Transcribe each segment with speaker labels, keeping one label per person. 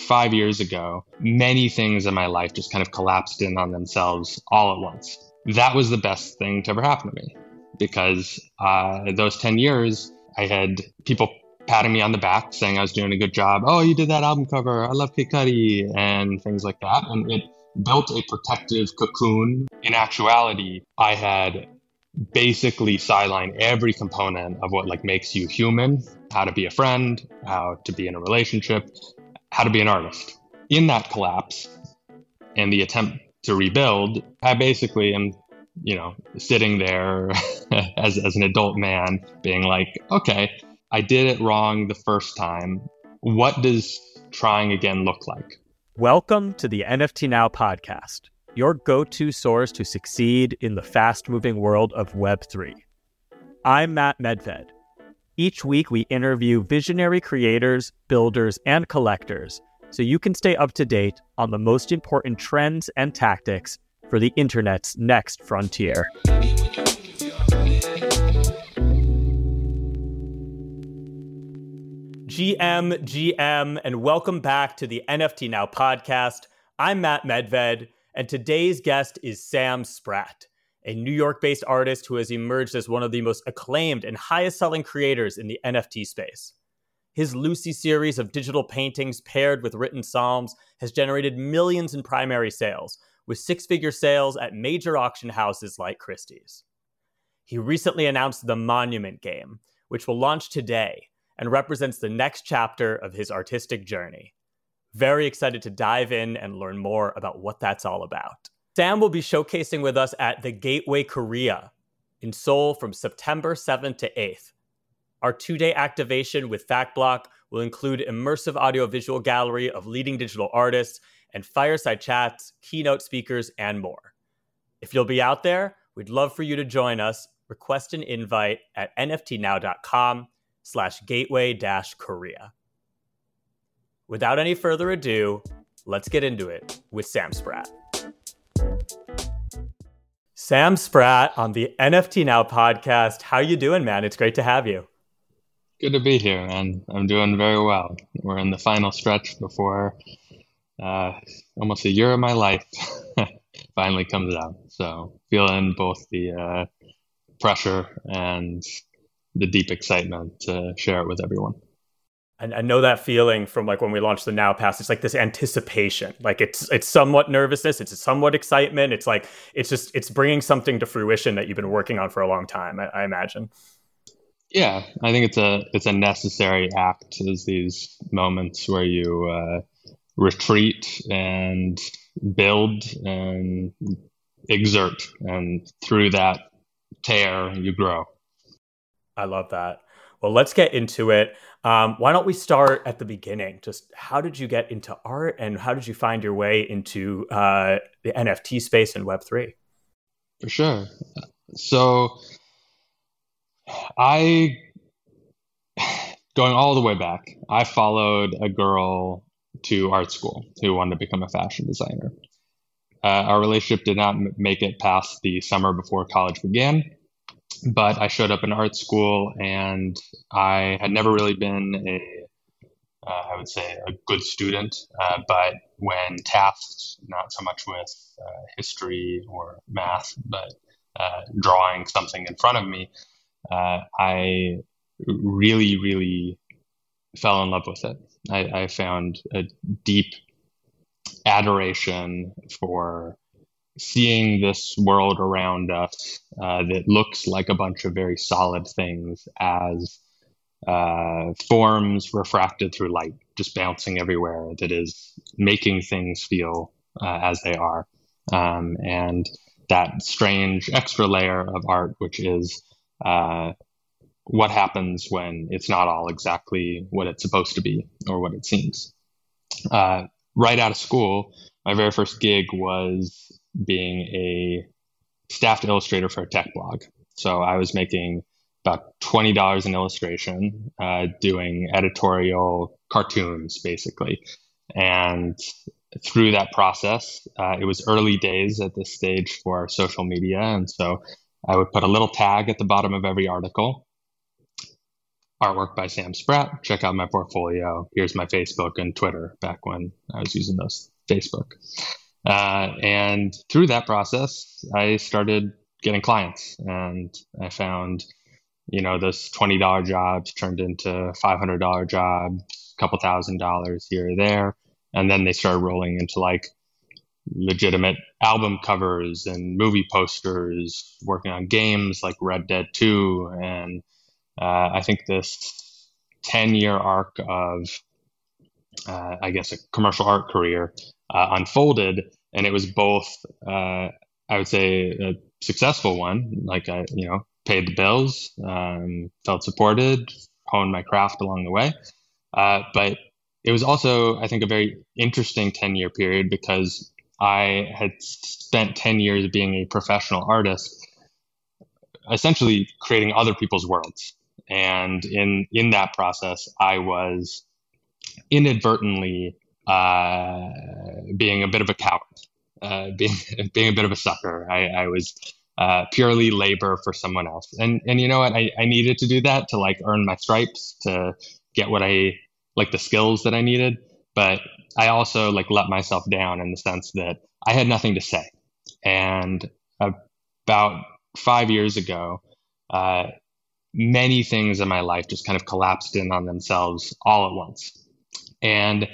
Speaker 1: five years ago, many things in my life just kind of collapsed in on themselves all at once. That was the best thing to ever happen to me because uh, those 10 years, I had people patting me on the back saying I was doing a good job. Oh, you did that album cover. I love Kid Cudi and things like that. And it built a protective cocoon. In actuality, I had basically sidelined every component of what like makes you human, how to be a friend, how to be in a relationship, how to be an artist. In that collapse and the attempt to rebuild, I basically am, you know, sitting there as, as an adult man being like, okay, I did it wrong the first time. What does trying again look like?
Speaker 2: Welcome to the NFT Now podcast, your go to source to succeed in the fast moving world of Web3. I'm Matt Medved. Each week, we interview visionary creators, builders, and collectors so you can stay up to date on the most important trends and tactics for the internet's next frontier. GM, GM, and welcome back to the NFT Now podcast. I'm Matt Medved, and today's guest is Sam Spratt, a New York based artist who has emerged as one of the most acclaimed and highest selling creators in the NFT space. His Luci series of digital paintings paired with written psalms has generated millions in primary sales, with six figure sales at major auction houses like Christie's. He recently announced the Monument Game, which will launch today and represents the next chapter of his artistic journey. Very excited to dive in and learn more about what that's all about. Sam will be showcasing with us at the Gateway Korea in Seoul from September 7th to 8th. Our two day activation with FactBlock will include immersive audiovisual gallery of leading digital artists and fireside chats, keynote speakers, and more. If you'll be out there, we'd love for you to join us. Request an invite at nftnow.com slash gateway dash Korea. Without any further ado, let's get into it with Sam Spratt. Sam Spratt on the NFT Now podcast. How you doing, man? It's great to have you.
Speaker 1: Good to be here, man. I'm doing very well. We're in the final stretch before uh, almost a year of my life finally comes out. So feeling both the uh, pressure and the deep excitement to share it with everyone.
Speaker 2: And I know that feeling from like when we launched the Now Pass. It's like this anticipation. Like it's it's somewhat nervousness. It's somewhat excitement. It's like it's just it's bringing something to fruition that you've been working on for a long time. I, I imagine.
Speaker 1: Yeah, I think it's a it's a necessary act. Is these moments where you uh, retreat and build and exert, and through that tear you grow.
Speaker 2: I love that. Well, let's get into it. Um, why don't we start at the beginning? Just how did you get into art and how did you find your way into uh, the NFT space and Web3?
Speaker 1: For sure. So, I, going all the way back, I followed a girl to art school who wanted to become a fashion designer. Uh, our relationship did not make it past the summer before college began but I showed up in art school and I had never really been a, uh, I would say, a good student. Uh, but when tasked, not so much with uh, history or math, but uh, drawing something in front of me, uh, I really, really fell in love with it. I, I found a deep adoration for seeing this world around us uh, that looks like a bunch of very solid things as uh, forms refracted through light, just bouncing everywhere, that is making things feel uh, as they are. Um, and that strange extra layer of art, which is uh, what happens when it's not all exactly what it's supposed to be or what it seems. Uh, right out of school, my very first gig was being a staffed illustrator for a tech blog. So I was making about twenty dollars an illustration, uh, doing editorial cartoons basically, and through that process, uh, it was early days at this stage for social media, and so I would put a little tag at the bottom of every article. artwork by Sam Spratt. Check out my portfolio. Here's my Facebook and Twitter back when I was using those Facebook. Uh, and through that process, I started getting clients and I found, you know, those $20 jobs turned into $500 jobs, a couple thousand dollars here or there. And then they started rolling into like legitimate album covers and movie posters, working on games like Red Dead 2. And uh, I think this 10 year arc of, uh, I guess, a commercial art career uh, unfolded. And it was both, uh, I would say, a successful one. Like I, you know, paid the bills, um, felt supported, honed my craft along the way. Uh, but it was also, I think, a very interesting 10 year period because I had spent 10 years being a professional artist, essentially creating other people's worlds. And in, in that process, I was inadvertently uh, being a bit of a coward, uh, being, being a bit of a sucker. I, I was uh, purely labor for someone else. And, and you know what? I, I needed to do that to like earn my stripes, to get what I, like the skills that I needed. But I also like let myself down in the sense that I had nothing to say. And about five years ago, uh, many things in my life just kind of collapsed in on themselves all at once. And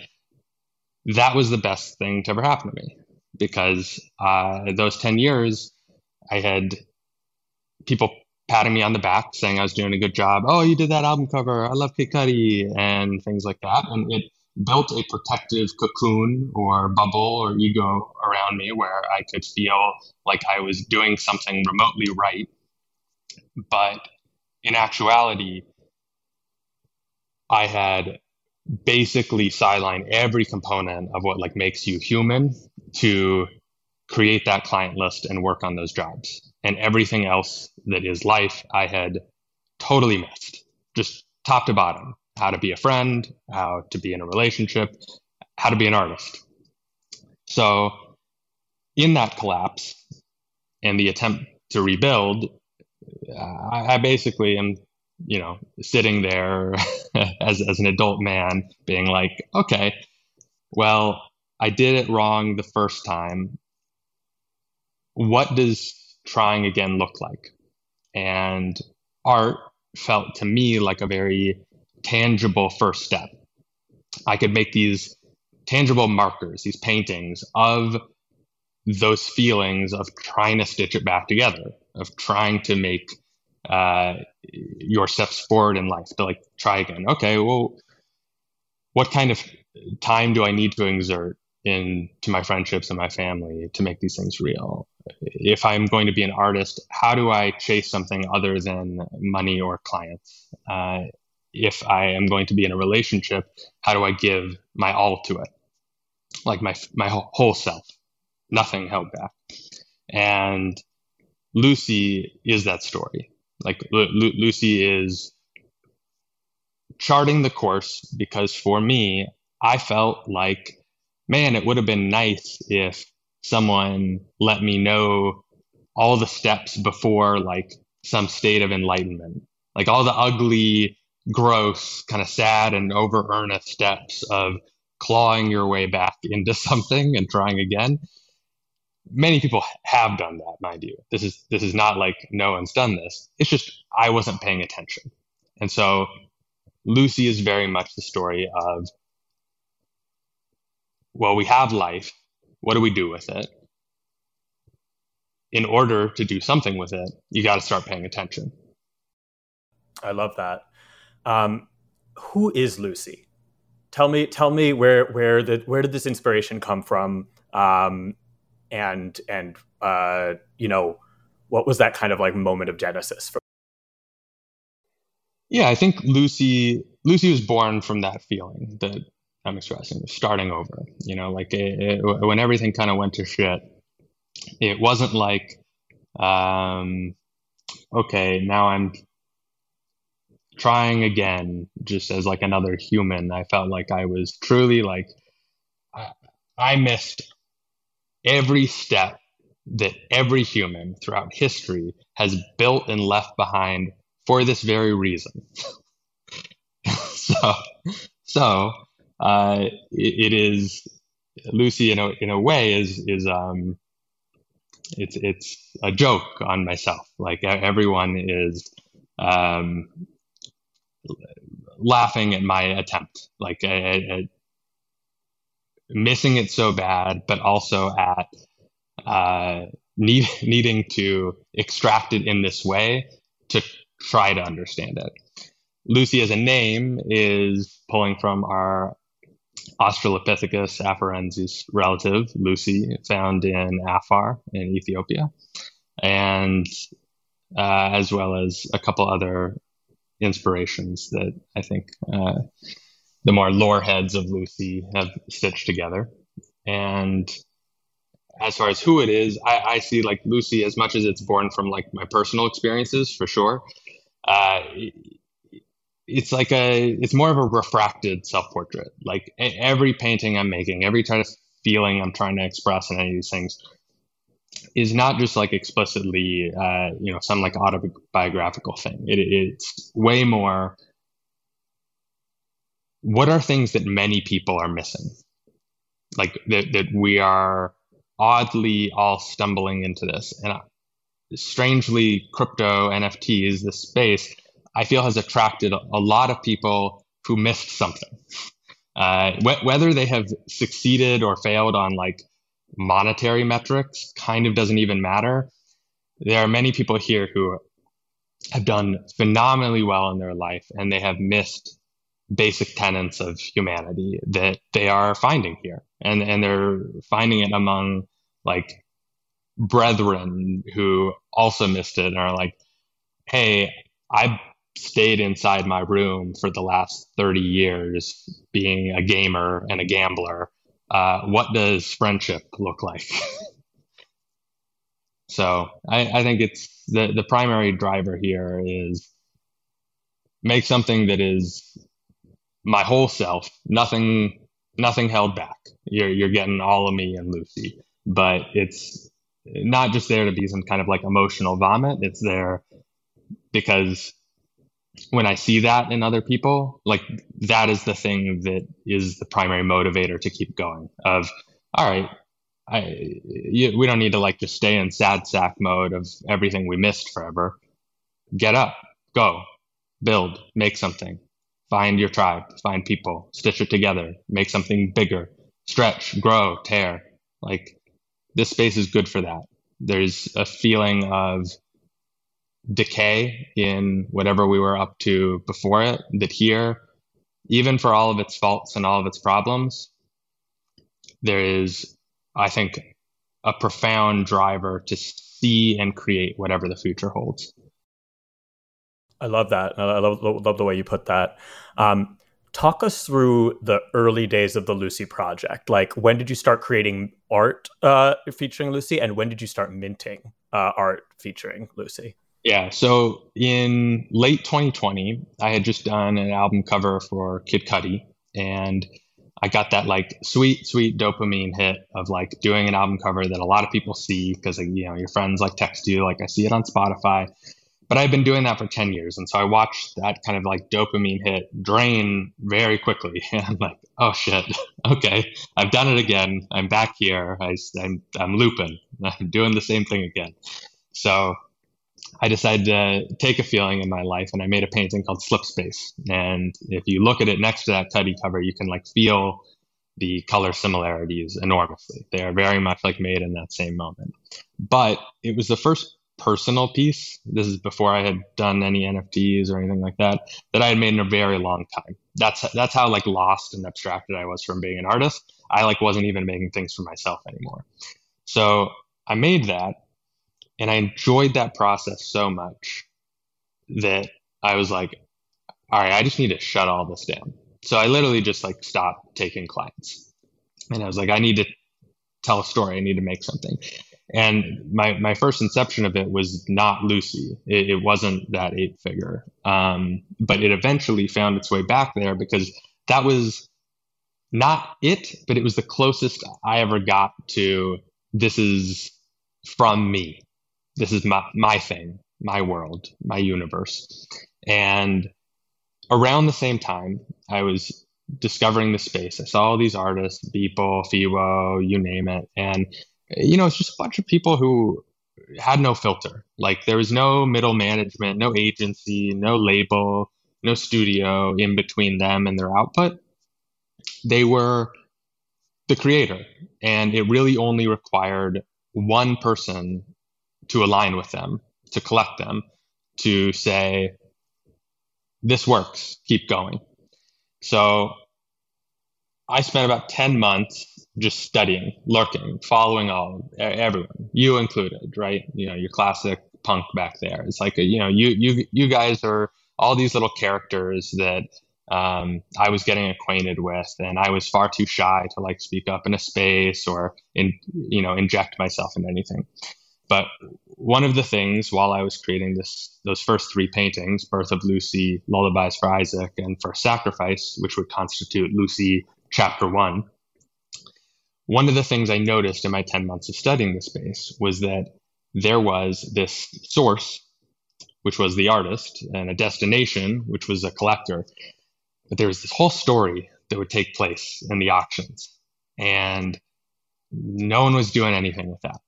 Speaker 1: that was the best thing to ever happen to me because uh, those 10 years, I had people patting me on the back saying I was doing a good job. Oh, you did that album cover. I love Kid and things like that. And it built a protective cocoon or bubble or ego around me where I could feel like I was doing something remotely right. But in actuality, I had basically sideline every component of what like makes you human to create that client list and work on those jobs. And everything else that is life, I had totally missed, just top to bottom how to be a friend, how to be in a relationship, how to be an artist. So, in that collapse and the attempt to rebuild, uh, I, I basically am, you know, sitting there as, as an adult man being like, okay, well, I did it wrong the first time. What does trying again look like? And art felt to me like a very tangible first step. I could make these tangible markers, these paintings of those feelings of trying to stitch it back together, of trying to make uh, your steps forward in life to like try again. Okay, well, what kind of time do I need to exert into my friendships and my family to make these things real? If I'm going to be an artist, how do I chase something other than money or clients? Uh, if I am going to be in a relationship, how do I give my all to it? Like my my whole self, nothing held back. And Luci is that story. Like Lu- Luci is charting the course because for me, I felt like, man, it would have been nice if someone let me know all the steps before like some state of enlightenment, like all the ugly gross, kind of sad and over earnest steps of clawing your way back into something and trying again. Many people have done that, mind you. This is this is not like no one's done this. It's just I wasn't paying attention. And so Luci is very much the story of well, we have life. What do we do with it? In order to do something with it, you got to start paying attention.
Speaker 2: I love that. Um, who is Luci? Tell me, tell me where where the where did this inspiration come from? Um, and and uh, you know, what was that kind of like moment of genesis for?
Speaker 1: Yeah, I think Luci Luci was born from that feeling that I'm expressing, starting over. You know, like it, it, when everything kind of went to shit, it wasn't like, um, okay, now I'm trying again just as like another human i felt like i was truly like I, I missed every step that every human throughout history has built and left behind for this very reason so, so uh, it, it is Luci in a in a way is is um it's it's a joke on myself. Like everyone is um, laughing at my attempt, like at, missing it so bad, but also at uh, need, needing to extract it in this way to try to understand it. Luci as a name is pulling from our Australopithecus afarensis relative, Lucy, found in Afar in Ethiopia, and uh, as well as a couple other inspirations that I think uh, the more lore heads of Luci have stitched together. And as far as who it is, I, I see like Luci as much as it's born from like my personal experiences for sure. Uh, it's like a it's more of a refracted self-portrait like every painting i'm making every kind of feeling i'm trying to express in any of these things is not just like explicitly uh, you know some like autobiographical thing it, it's way more what are things that many people are missing like that, that we are oddly all stumbling into this and strangely crypto nfts this space I feel has attracted a lot of people who missed something. Uh, wh- whether they have succeeded or failed on like monetary metrics kind of doesn't even matter. There are many people here who have done phenomenally well in their life and they have missed basic tenets of humanity that they are finding here. And, and they're finding it among like brethren who also missed it and are like, hey, I stayed inside my room for the last 30 years being a gamer and a gambler uh, what does friendship look like so I, I, think it's the, the primary driver here is make something that is my whole self nothing nothing held back you're, you're getting all of me and Luci but it's not just there to be some kind of like emotional vomit it's there because when I see that in other people, like that is the thing that is the primary motivator to keep going. Of all right, I you, we don't need to like just stay in sad sack mode of everything we missed forever. Get up, go, build, make something, find your tribe, find people, stitch it together, make something bigger, stretch, grow, tear. Like this space is good for that. There's a feeling of decay in whatever we were up to before it, that here, even for all of its faults and all of its problems, there is, I think, a profound driver to see and create whatever the future holds.
Speaker 2: I love that. I love, love the way you put that. Um, talk us through the early days of the Luci project. Like, when did you start creating art uh, featuring Luci, and when did you start minting uh, art featuring Luci?
Speaker 1: Yeah. So in late 2020, I had just done an album cover for Kid Cudi, and I got that like sweet, sweet dopamine hit of like doing an album cover that a lot of people see because like, you know your friends like text you, like I see it on Spotify. But I've been doing that for 10 years, and so I watched that kind of like dopamine hit drain very quickly. And I'm like, oh shit, okay, I've done it again. I'm back here. I, I'm I'm looping. I'm doing the same thing again. So I decided to take a feeling in my life and I made a painting called Slip Space. And if you look at it next to that Cudi cover, you can like feel the color similarities enormously. They are very much like made in that same moment. But it was the first personal piece. This is before I had done any NFTs or anything like that that I had made in a very long time. That's that's how like lost and abstracted I was from being an artist. I like wasn't even making things for myself anymore. So I made that and I enjoyed that process so much that I was like, all right, I just need to shut all this down. So I literally just like stopped taking clients. And I was like, I need to tell a story. I need to make something. And my, my first inception of it was not Luci. It, it wasn't that eight figure. Um, but it eventually found its way back there because that was not it, but it was the closest I ever got to this is from me this is my my thing, my world, my universe. And around the same time, I was discovering the space. I saw all these artists, Beeple, Fewo, you name it. And, you know, it's just a bunch of people who had no filter. Like there was no middle management, no agency, no label, no studio in between them and their output. They were the creator. And it really only required one person to align with them, to collect them, to say, this works, keep going. So I spent about 10 months just studying, lurking, following all everyone, you included, right? You know, your classic punk back there. It's like, you know, you, you, you guys are all these little characters that um, I was getting acquainted with, and I was far too shy to like speak up in a space or in, you know, inject myself in anything. But one of the things while I was creating this, those first three paintings, Birth of Luci, Lullabies for Isaac, and For Sacrifice, which would constitute Luci chapter one, one of the things I noticed in my 10 months of studying the space was that there was this source, which was the artist, and a destination, which was a collector. But there was this whole story that would take place in the auctions. And no one was doing anything with that.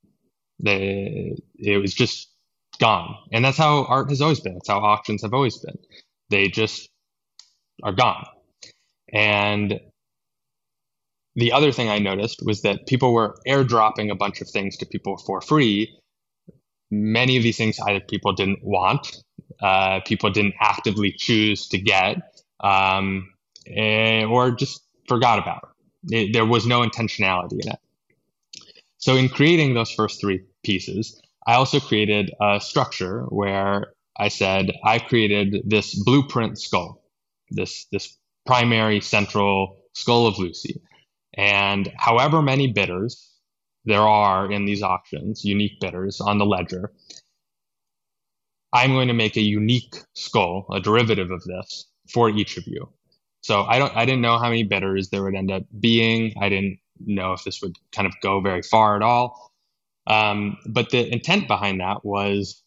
Speaker 1: It was just gone. And that's how art has always been. That's how auctions have always been. They just are gone. And the other thing I noticed was that people were airdropping a bunch of things to people for free. Many of these things either people didn't want, uh, people didn't actively choose to get, um, and, or just forgot about it. it. There was no intentionality in it. So, in creating those first three pieces, I also created a structure where I said I created this blueprint skull, this this primary central skull of Luci. And however many bidders there are in these auctions, unique bidders on the ledger, I'm going to make a unique skull, a derivative of this for each of you. So I don't I didn't know how many bidders there would end up being. I didn't know if this would kind of go very far at all. Um, but the intent behind that was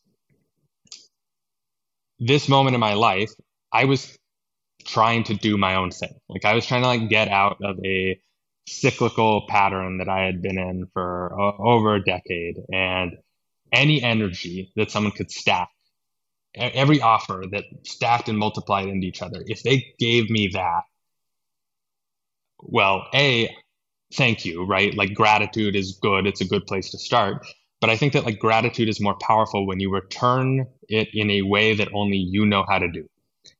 Speaker 1: this moment in my life, I was trying to do my own thing. Like I was trying to like get out of a cyclical pattern that I had been in for uh, over a decade. And any energy that someone could stack, every offer that stacked and multiplied into each other, if they gave me that, well, A, thank you, right? Like gratitude is good. It's a good place to start. But I think that like gratitude is more powerful when you return it in a way that only you know how to do.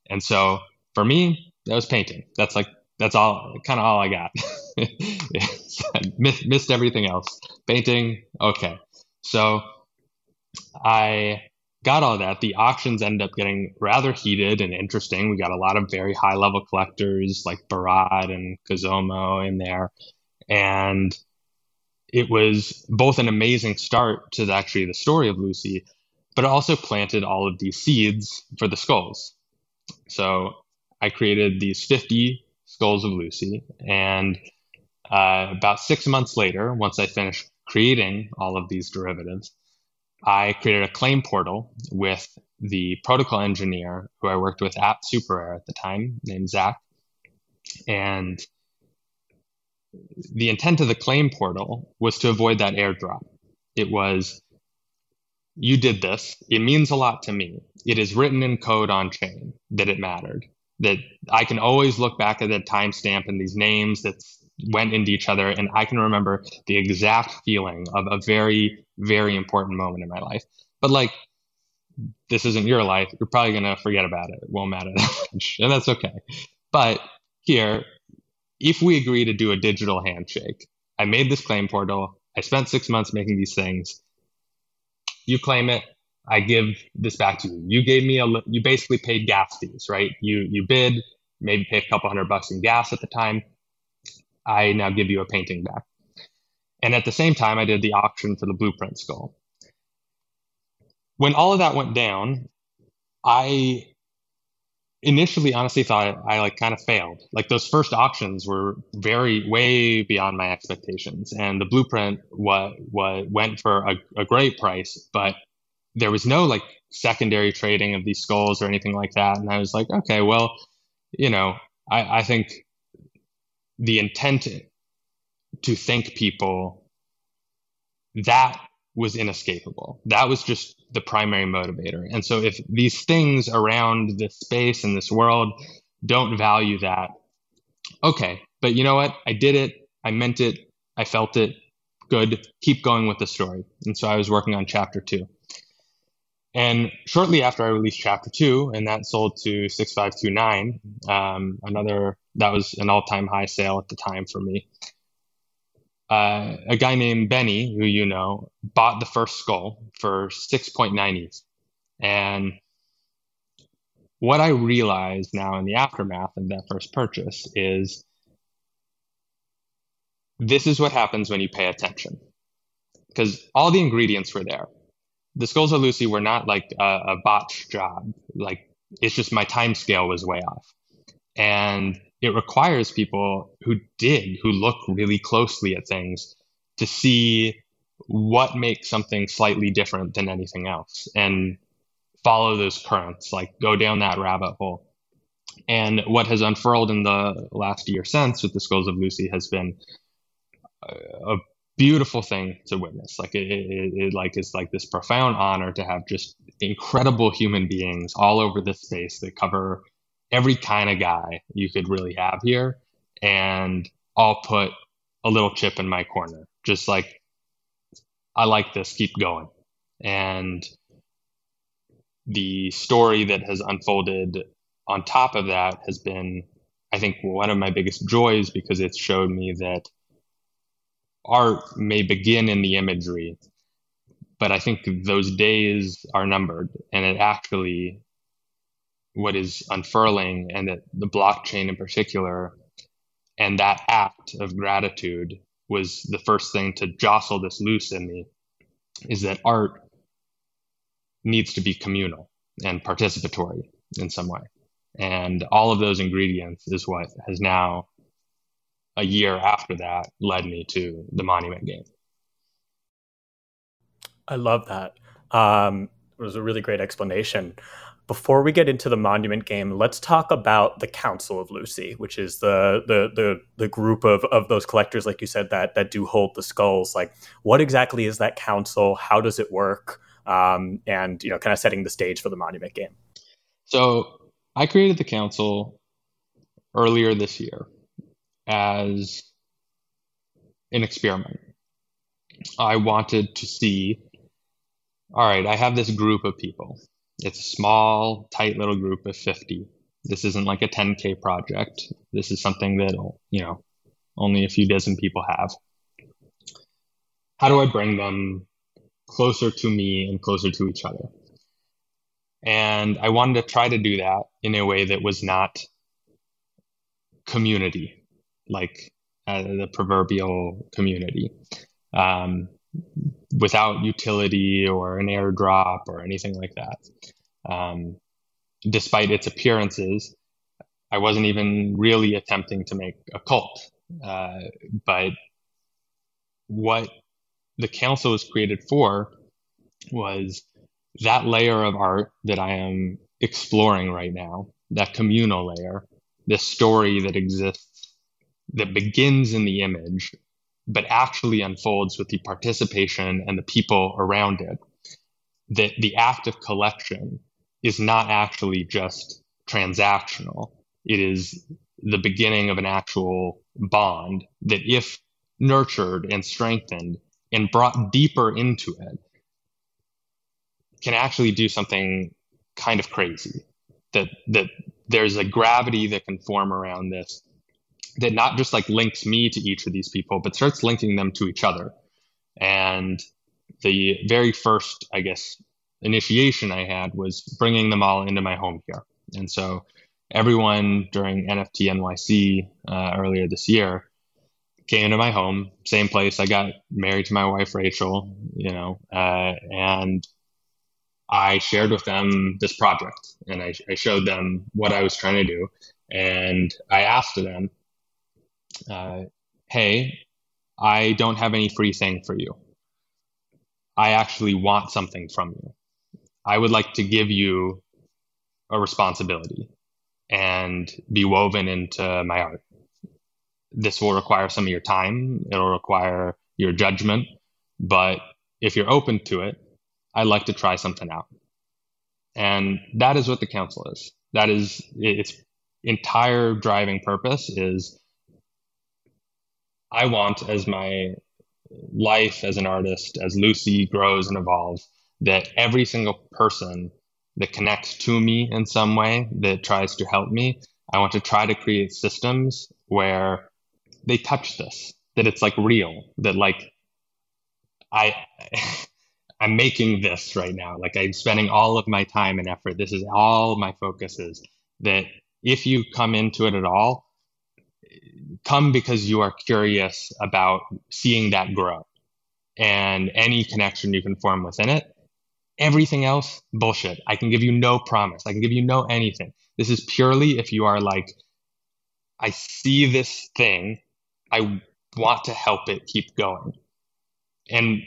Speaker 1: And so for me, that was painting. That's like that's all kind of all I got. missed everything else. Painting, okay. So I got all that. The auctions ended up getting rather heated and interesting. We got a lot of very high level collectors like Barad and Cozomo in there. And it was both an amazing start to the, actually the story of Luci, but it also planted all of these seeds for the skulls. So I created these 50 Skulls of Luci. And uh, about six months later, once I finished creating all of these derivatives, I created a claim portal with the protocol engineer who I worked with at SuperRare at the time, named Zach. And the intent of the claim portal was to avoid that airdrop. It was, you did this. It means a lot to me. It is written in code on chain that it mattered that I can always look back at the timestamp and these names that went into each other, and I can remember the exact feeling of a very, very important moment in my life. But like, this isn't your life. You're probably gonna forget about it. It won't matter that much, and that's okay. But here, if we agree to do a digital handshake, I made this claim portal. I spent six months making these things. You claim it. I give this back to you. You gave me a, you basically paid gas fees, right? You, you bid, maybe paid a couple hundred bucks in gas at the time. I now give you a painting back. And at the same time, I did the auction for the blueprint skull. When all of that went down, I initially honestly thought I like kind of failed. Like those first auctions were very way beyond my expectations, and the blueprint what what went for a, a great price, but there was no like secondary trading of these skulls or anything like that. And I was like, okay, well, you know, I, I think the intent to thank people that was inescapable. That was just the primary motivator. And so if these things around this space and this world don't value that, okay, but you know what? I did it. I meant it. I felt it. Good. Keep going with the story. And so I was working on chapter two. And shortly after I released chapter two, and that sold to 6529, um, another, that was an all time high sale at the time for me. Uh, a guy named Benny, who you know, bought the first skull for 6.90s. And what I realized now in the aftermath of that first purchase is this is what happens when you pay attention. Because all the ingredients were there. The skulls of Luci were not like a, a botched job. Like it's just my time scale was way off. And it requires people who did, who look really closely at things to see what makes something slightly different than anything else and follow those currents, like go down that rabbit hole. And what has unfurled in the last year since with the Skulls of Luci has been a beautiful thing to witness. Like it, it, it, like is like this profound honor to have just incredible human beings all over this space that cover every kind of guy you could really have here, and I'll put a little chip in my corner, just like I like this, keep going, and the story that has unfolded on top of that has been, I think, one of my biggest joys because it's showed me that art may begin in the imagery, but I think those days are numbered, and it actually what is unfurling, and that the blockchain in particular, and that act of gratitude was the first thing to jostle this loose in me. Is that art needs to be communal and participatory in some way. And all of those ingredients is what has now a year after that led me to the monument game.
Speaker 2: I love that. Um, it was a really great explanation. Before we get into the monument game, let's talk about the Council of Luci, which is the the the, the group of, of those collectors, like you said, that that do hold the skulls. Like, what exactly is that council? How does it work? Um, and you know, kind of setting the stage for the monument game.
Speaker 1: So, I created the council earlier this year, as an experiment. I wanted to see all right, I have this group of people. It's a small, tight little group of 50. This isn't like a 10K project. This is something that, you know, only a few dozen people have. How do I bring them closer to me and closer to each other? And I wanted to try to do that in a way that was not community like uh, the proverbial community um, without utility or an airdrop or anything like that. Um, despite its appearances, I wasn't even really attempting to make a cult. Uh, but what the council was created for was that layer of art that I am exploring right now, that communal layer, this story that exists that begins in the image, but actually unfolds with the participation and the people around it. That the act of collection is not actually just transactional. It is the beginning of an actual bond that, if nurtured and strengthened and brought deeper into it, can actually do something kind of crazy. That that there's a gravity that can form around this that not just like links me to each of these people, but starts linking them to each other. And the very first, I guess, initiation I had was bringing them all into my home here. And so everyone during NFT NYC uh, earlier this year came into my home, same place. I got married to my wife, Rachel, you know, uh, and I shared with them this project and I, I showed them what I was trying to do. And I asked them, uh, hey, I don't have any free thing for you. I actually want something from you. I would like to give you a responsibility. and be woven into my art. This will require some of your time, it'll require your judgment, but if you're open to it, I'd like to try something out. And that is what the council is. That is its entire driving purpose is I want as my life as an artist, as Luci grows and evolves, that every single person that connects to me in some way that tries to help me, I want to try to create systems where they touch this, that it's like real, that like I I'm making this right now. Like I'm spending all of my time and effort. This is all my focus is that if you come into it at all, come because you are curious about seeing that grow and any connection you can form within it. Everything else, bullshit. I can give you no promise. I can give you no anything. This is purely if you are like, I see this thing, I want to help it keep going. And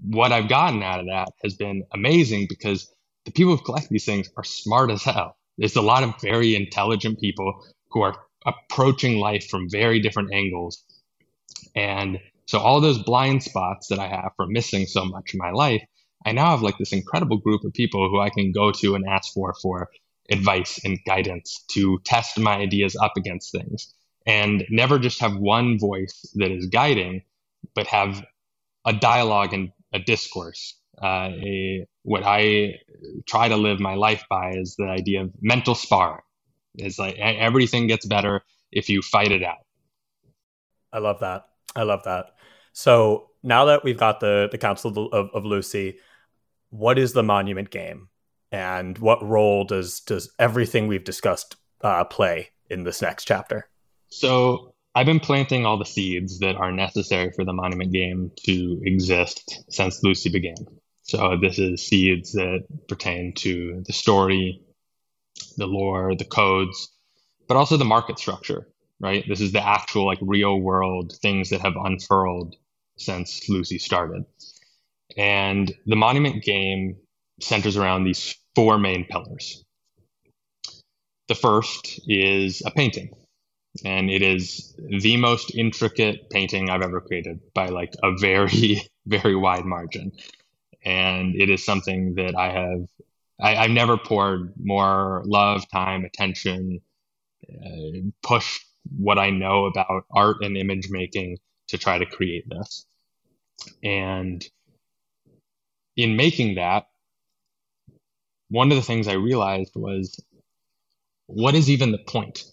Speaker 1: what I've gotten out of that has been amazing because the people who collect these things are smart as hell. There's a lot of very intelligent people who are approaching life from very different angles. And so all those blind spots that I have from missing so much in my life, I now have like this incredible group of people who I can go to and ask for for advice and guidance to test my ideas up against things and never just have one voice that is guiding, but have a dialogue and a discourse. Uh, a, what I try to live my life by is the idea of mental sparring. It's like everything gets better if you fight it out.
Speaker 2: I love that. I love that. So now that we've got the the Council of, of Luci, what is the Monument Game, and what role does does everything we've discussed uh, play in this next chapter?
Speaker 1: So I've been planting all the seeds that are necessary for the Monument Game to exist since Luci began. So this is seeds that pertain to the story, the lore, the codes, but also the market structure, right? This is the actual like real world things that have unfurled since Luci started. And the monument game centers around these four main pillars. The first is a painting, and it is the most intricate painting I've ever created by like a very, very wide margin. And it is something that I have I, have never poured more love, time, attention, uh, push what I know about art and image making to try to create this. And in making that, one of the things I realized was what is even the point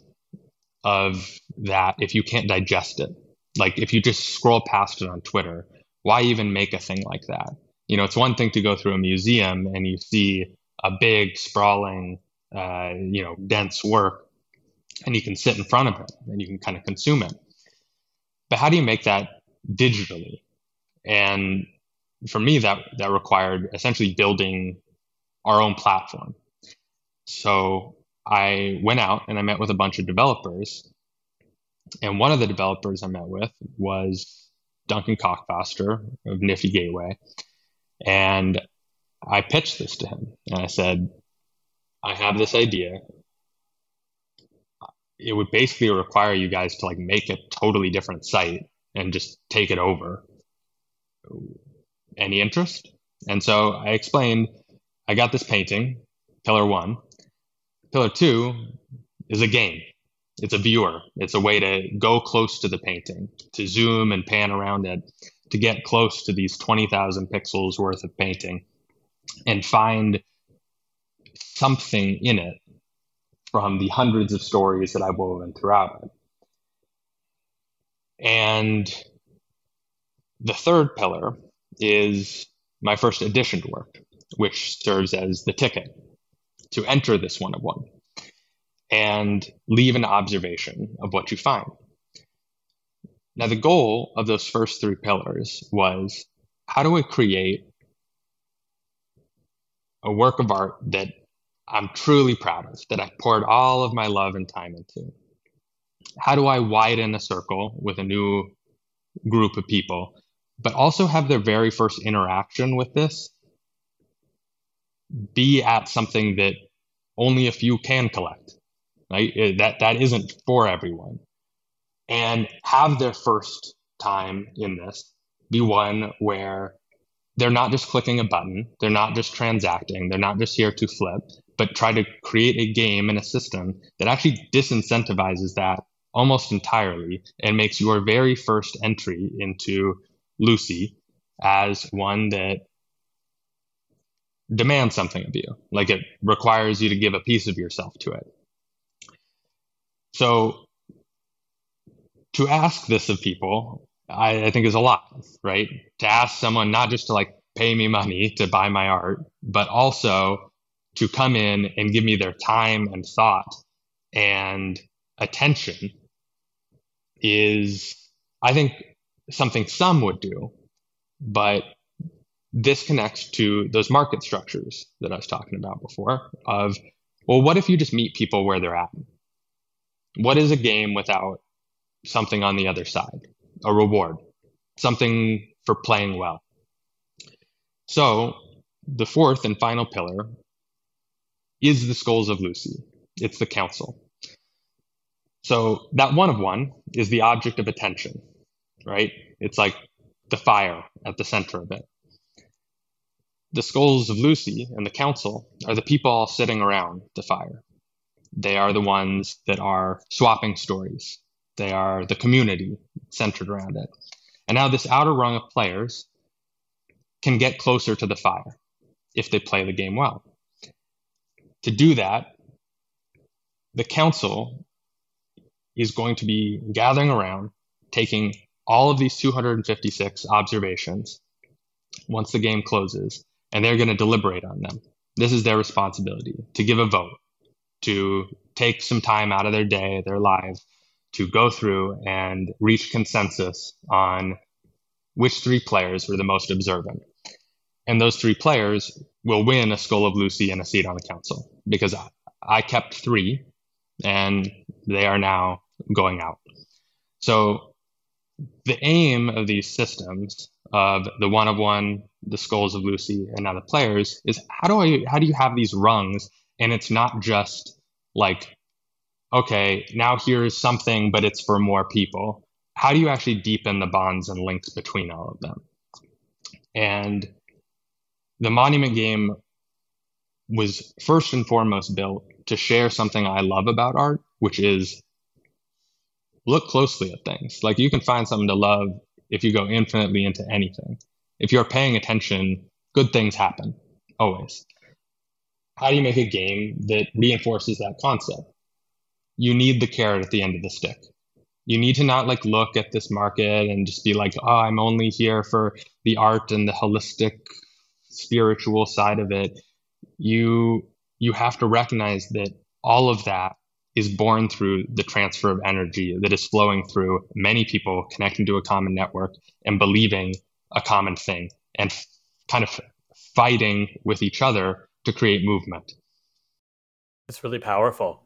Speaker 1: of that if you can't digest it? Like if you just scroll past it on Twitter, why even make a thing like that? You know, it's one thing to go through a museum and you see a big, sprawling, uh, you know, dense work, and you can sit in front of it and you can kind of consume it. But how do you make that digitally? And for me, that that required essentially building our own platform. So I went out and I met with a bunch of developers. And one of the developers I met with was Duncan Cockfoster of Nifty Gateway. And I pitched this to him and I said, I have this idea. It would basically require you guys to like make a totally different site and just take it over. Any interest? And so I explained I got this painting, pillar one. Pillar two is a game. It's a viewer. It's a way to go close to the painting, to zoom and pan around it, to get close to these 20,000 pixels worth of painting and find something in it from the hundreds of stories that I've woven throughout it. And the third pillar is my first edition work, which serves as the ticket to enter this one of one and leave an observation of what you find. Now, the goal of those first three pillars was how do I create a work of art that I'm truly proud of, that I poured all of my love and time into? How do I widen a circle with a new group of people, but also have their very first interaction with this be at something that only a few can collect, Right? Uh, that that isn't for everyone. And have their first time in this be one where they're not just clicking a button, they're not just transacting, they're not just here to flip, but try to create a game and a system that actually disincentivizes that almost entirely and makes your very first entry into Luci as one that demands something of you. Like it requires you to give a piece of yourself to it. So to ask this of people, I, I think is a lot, right? To ask someone not just to like pay me money to buy my art, but also to come in and give me their time and thought and attention is, I think, something some would do, but this connects to those market structures that I was talking about before of, well, what if you just meet people where they're at? What is a game without something on the other side, a reward, something for playing well? So the fourth and final pillar is the skulls of Luci. It's the council. So that one of one is the object of attention, right? It's like the fire at the center of it. The skulls of Luci and the council are the people all sitting around the fire. They are the ones that are swapping stories. They are the community centered around it. And now this outer rung of players can get closer to the fire if they play the game well. To do that, the council is going to be gathering around, taking all of these 256 observations once the game closes, and they're going to deliberate on them. This is their responsibility to give a vote, to take some time out of their day, their lives, to go through and reach consensus on which three players were the most observant. And those three players will win a Skull of Luci and a seat on the council because I kept three and they are now going out. So the aim of these systems of the one of one, the skulls of Luci, and now the players is how do I how do you have these rungs and it's not just like okay now here's something but it's for more people. How do you actually deepen the bonds and links between all of them? And the monument game was first and foremost built to share something I love about art, which is look closely at things. Like you can find something to love if you go infinitely into anything. If you're paying attention, good things happen always. How do you make a game that reinforces that concept? You need the carrot at the end of the stick. You need to not like look at this market and just be like, oh, I'm only here for the art and the holistic spiritual side of it. You you have to recognize that all of that is born through the transfer of energy that is flowing through many people connecting to a common network and believing a common thing and f- kind of fighting with each other to create movement.
Speaker 2: It's really powerful.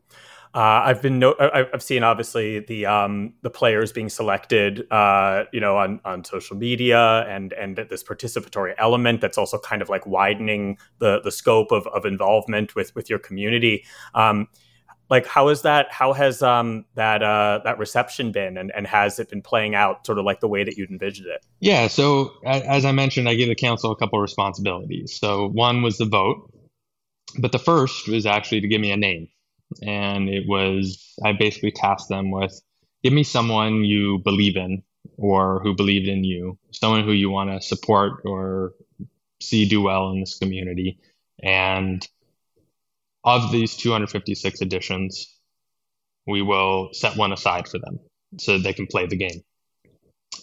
Speaker 2: Uh, I've been no- I've seen obviously the um, the players being selected, uh, you know, on, on social media and and this participatory element that's also kind of like widening the the scope of, of involvement with with your community. Um, like how is that how has um that uh that reception been and and has it been playing out sort of like the way that you'd envisioned it?
Speaker 1: Yeah so as i mentioned i gave the council a couple of responsibilities. So one was the vote but the first was actually to give me a name and it was i basically tasked them with give me someone you believe in or who believed in you someone who you want to support or see do well in this community and of these 256 editions, we will set one aside for them so they can play the game.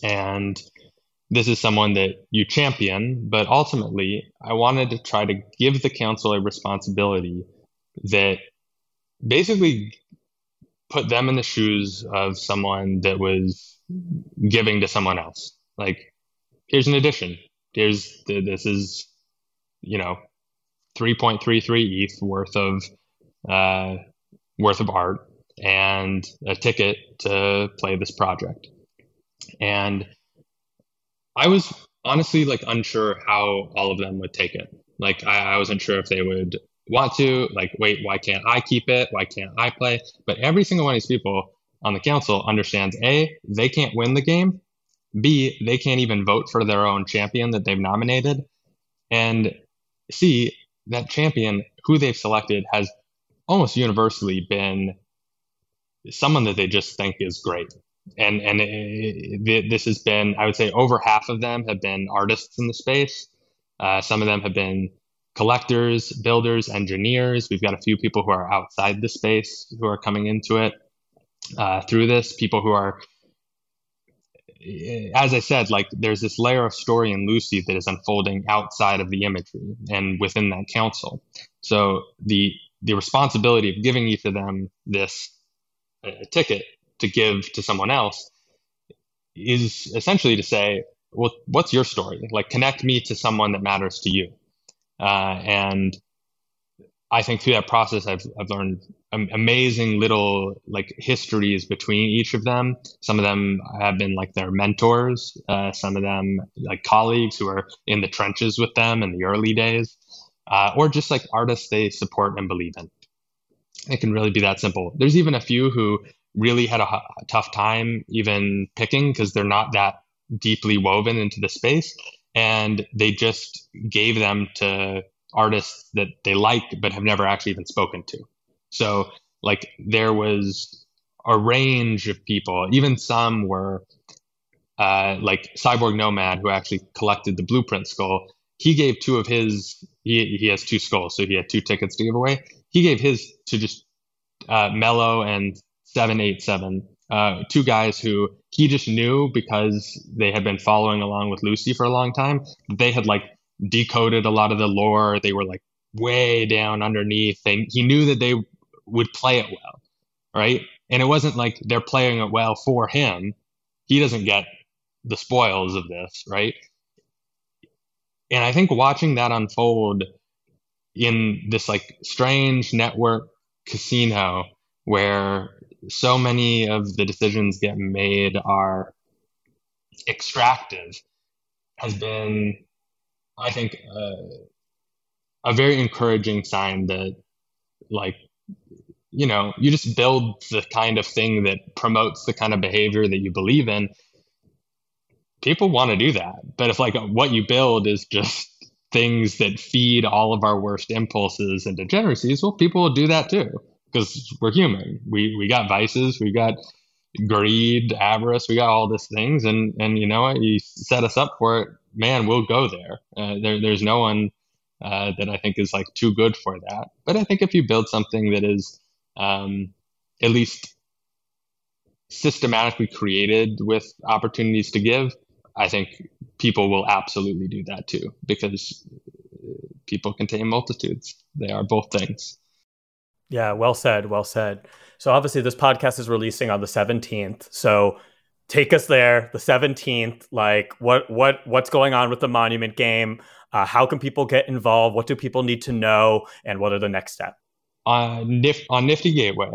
Speaker 1: And this is someone that you champion, but ultimately, I wanted to try to give the council a responsibility that basically put them in the shoes of someone that was giving to someone else. Like, here's an addition. Here's this is, you know, 3.33 ETH worth of uh, worth of art and a ticket to play this project. And I was honestly like unsure how all of them would take it. Like I, I wasn't sure if they would want to. Like, wait, why can't I keep it? Why can't I play? But every single one of these people on the council understands A, they can't win the game. B, they can't even vote for their own champion that they've nominated. And C, that champion who they've selected has almost universally been someone that they just think is great. And and it, it, this has been, I would say, over half of them have been artists in the space. Uh, some of them have been collectors, builders, engineers. We've got a few people who are outside the space who are coming into it uh, through this. People who are, as I said, like there's this layer of story in Luci that is unfolding outside of the imagery and within that council. So the the responsibility of giving each of them this a ticket to give to someone else is essentially to say, well, what's your story? Like, connect me to someone that matters to you. Uh, and I think through that process, I've, I've learned amazing little like histories between each of them. Some of them have been like their mentors. Uh, some of them like colleagues who are in the trenches with them in the early days, uh, or just like artists they support and believe in. It can really be that simple. There's even a few who really had a, a tough time even picking because they're not that deeply woven into the space, and they just gave them to artists that they like but have never actually even spoken to. So like there was a range of people, even some were uh, like Cyborg Nomad, who actually collected the blueprint skull. He gave two of his. He he has two skulls, so he had two tickets to give away. He gave his to just uh, Mellow and Seven Eight Seven, uh, two guys who he just knew because they had been following along with Luci for a long time. They had like decoded a lot of the lore. They were like way down underneath, and he knew that they would play it well, right? And it wasn't like they're playing it well for him. He doesn't get the spoils of this, right? And I think watching that unfold in this like strange network casino where so many of the decisions get made are extractive has been I think uh, a very encouraging sign that like you know you just build the kind of thing that promotes the kind of behavior that you believe in. People want to do that. But if like what you build is just things that feed all of our worst impulses and degeneracies well people will do that too because we're human we we got vices we got greed avarice we got all these things and and you know what you set us up for it man, we'll go there. Uh, there there's no one uh, that I think is like too good for that. But I think if you build something that is um, at least systematically created with opportunities to give, I think people will absolutely do that too because people contain multitudes. They are both things.
Speaker 2: Yeah, well said. Well said. So obviously, this podcast is releasing on the 17th. So take us there the 17th like what what what's going on with the monument game uh, how can people get involved what do people need to know and what are the next steps
Speaker 1: uh, on nifty gateway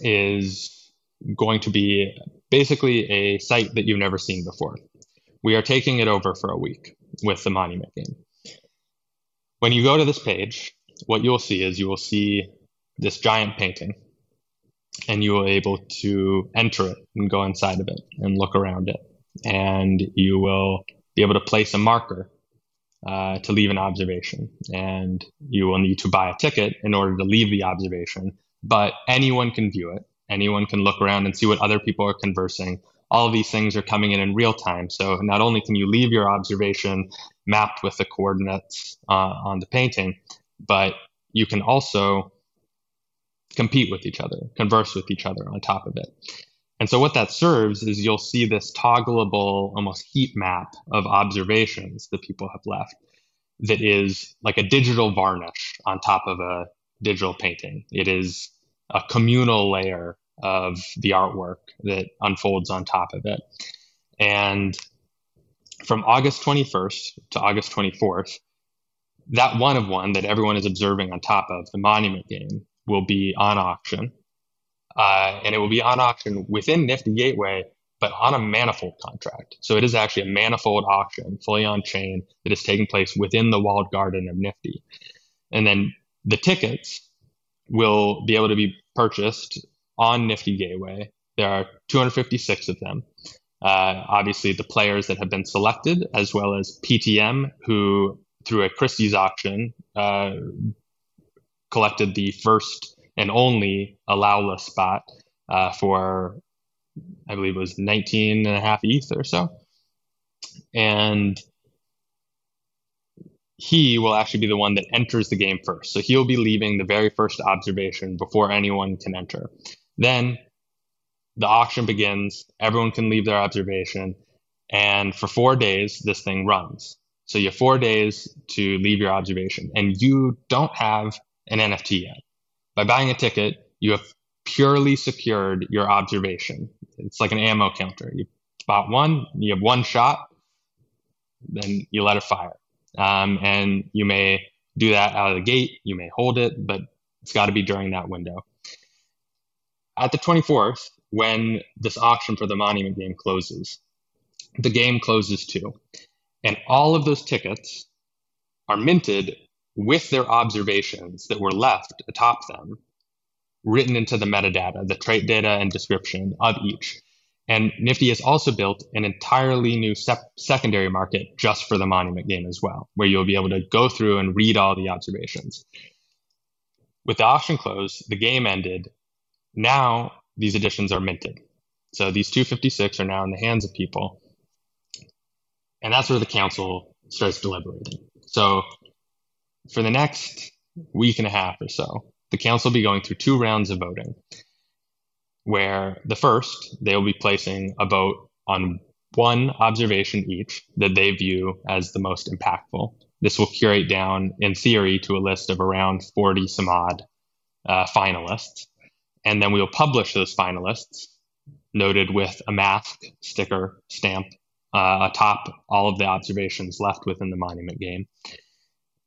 Speaker 1: is going to be basically a site that you've never seen before we are taking it over for a week with the monument game when you go to this page what you will see is you will see this giant painting and you will be able to enter it and go inside of it and look around it. And you will be able to place a marker uh, to leave an observation. And you will need to buy a ticket in order to leave the observation. But anyone can view it. Anyone can look around and see what other people are conversing. All these things are coming in in real time. So not only can you leave your observation mapped with the coordinates uh, on the painting, but you can also compete with each other, converse with each other on top of it. And so what that serves is you'll see this toggleable, almost heat map of observations that people have left that is like a digital varnish on top of a digital painting. It is a communal layer of the artwork that unfolds on top of it. And from August 21st to August 24th, that one of one that everyone is observing on top of the monument game will be on auction. Uh, and it will be on auction within Nifty Gateway, but on a manifold contract. So it is actually a manifold auction, fully on chain, that is taking place within the walled garden of Nifty. And then the tickets will be able to be purchased on Nifty Gateway. There are 256 of them. Uh, obviously, the players that have been selected, as well as PTM, who through a Christie's auction uh, collected the first and only allowlist spot uh, for, I believe it was 19 and a half ETH or so. And he will actually be the one that enters the game first. So he'll be leaving the very first observation before anyone can enter. Then the auction begins, everyone can leave their observation, and for four days, this thing runs. So you have four days to leave your observation, and you don't have an NFT yet. By buying a ticket, you have purely secured your observation. It's like an ammo counter. You spot one, you have one shot, then you let it fire. Um, and you may do that out of the gate, you may hold it, but it's got to be during that window. At the 24th, when this auction for the monument game closes, the game closes too. And all of those tickets are minted with their observations that were left atop them written into the metadata, the trait data and description of each. And Nifty has also built an entirely new sep- secondary market just for the monument game as well, where you'll be able to go through and read all the observations. With the auction closed, the game ended. Now these editions are minted. So these 256 are now in the hands of people. And that's where the council starts deliberating. So for the next week and a half or so, the council will be going through two rounds of voting where the first, they will be placing a vote on one observation each that they view as the most impactful. This will curate down, in theory, to a list of around 40 some odd uh, finalists. And then we will publish those finalists, noted with a mask, sticker, stamp uh, atop all of the observations left within the monument game.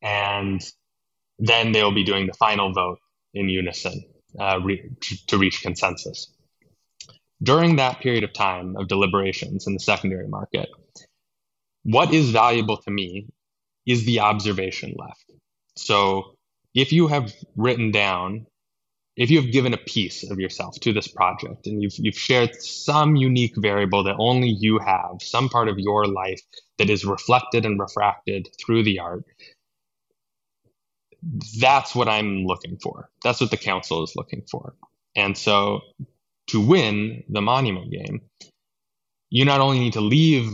Speaker 1: And then they will be doing the final vote in unison uh, re- to reach consensus. During that period of time of deliberations in the secondary market, what is valuable to me is the observation left. So if you have written down, if you have given a piece of yourself to this project and you've, you've shared some unique variable that only you have, some part of your life that is reflected and refracted through the art, that's what I'm looking for. That's what the council is looking for. And so to win the monument game, you not only need to leave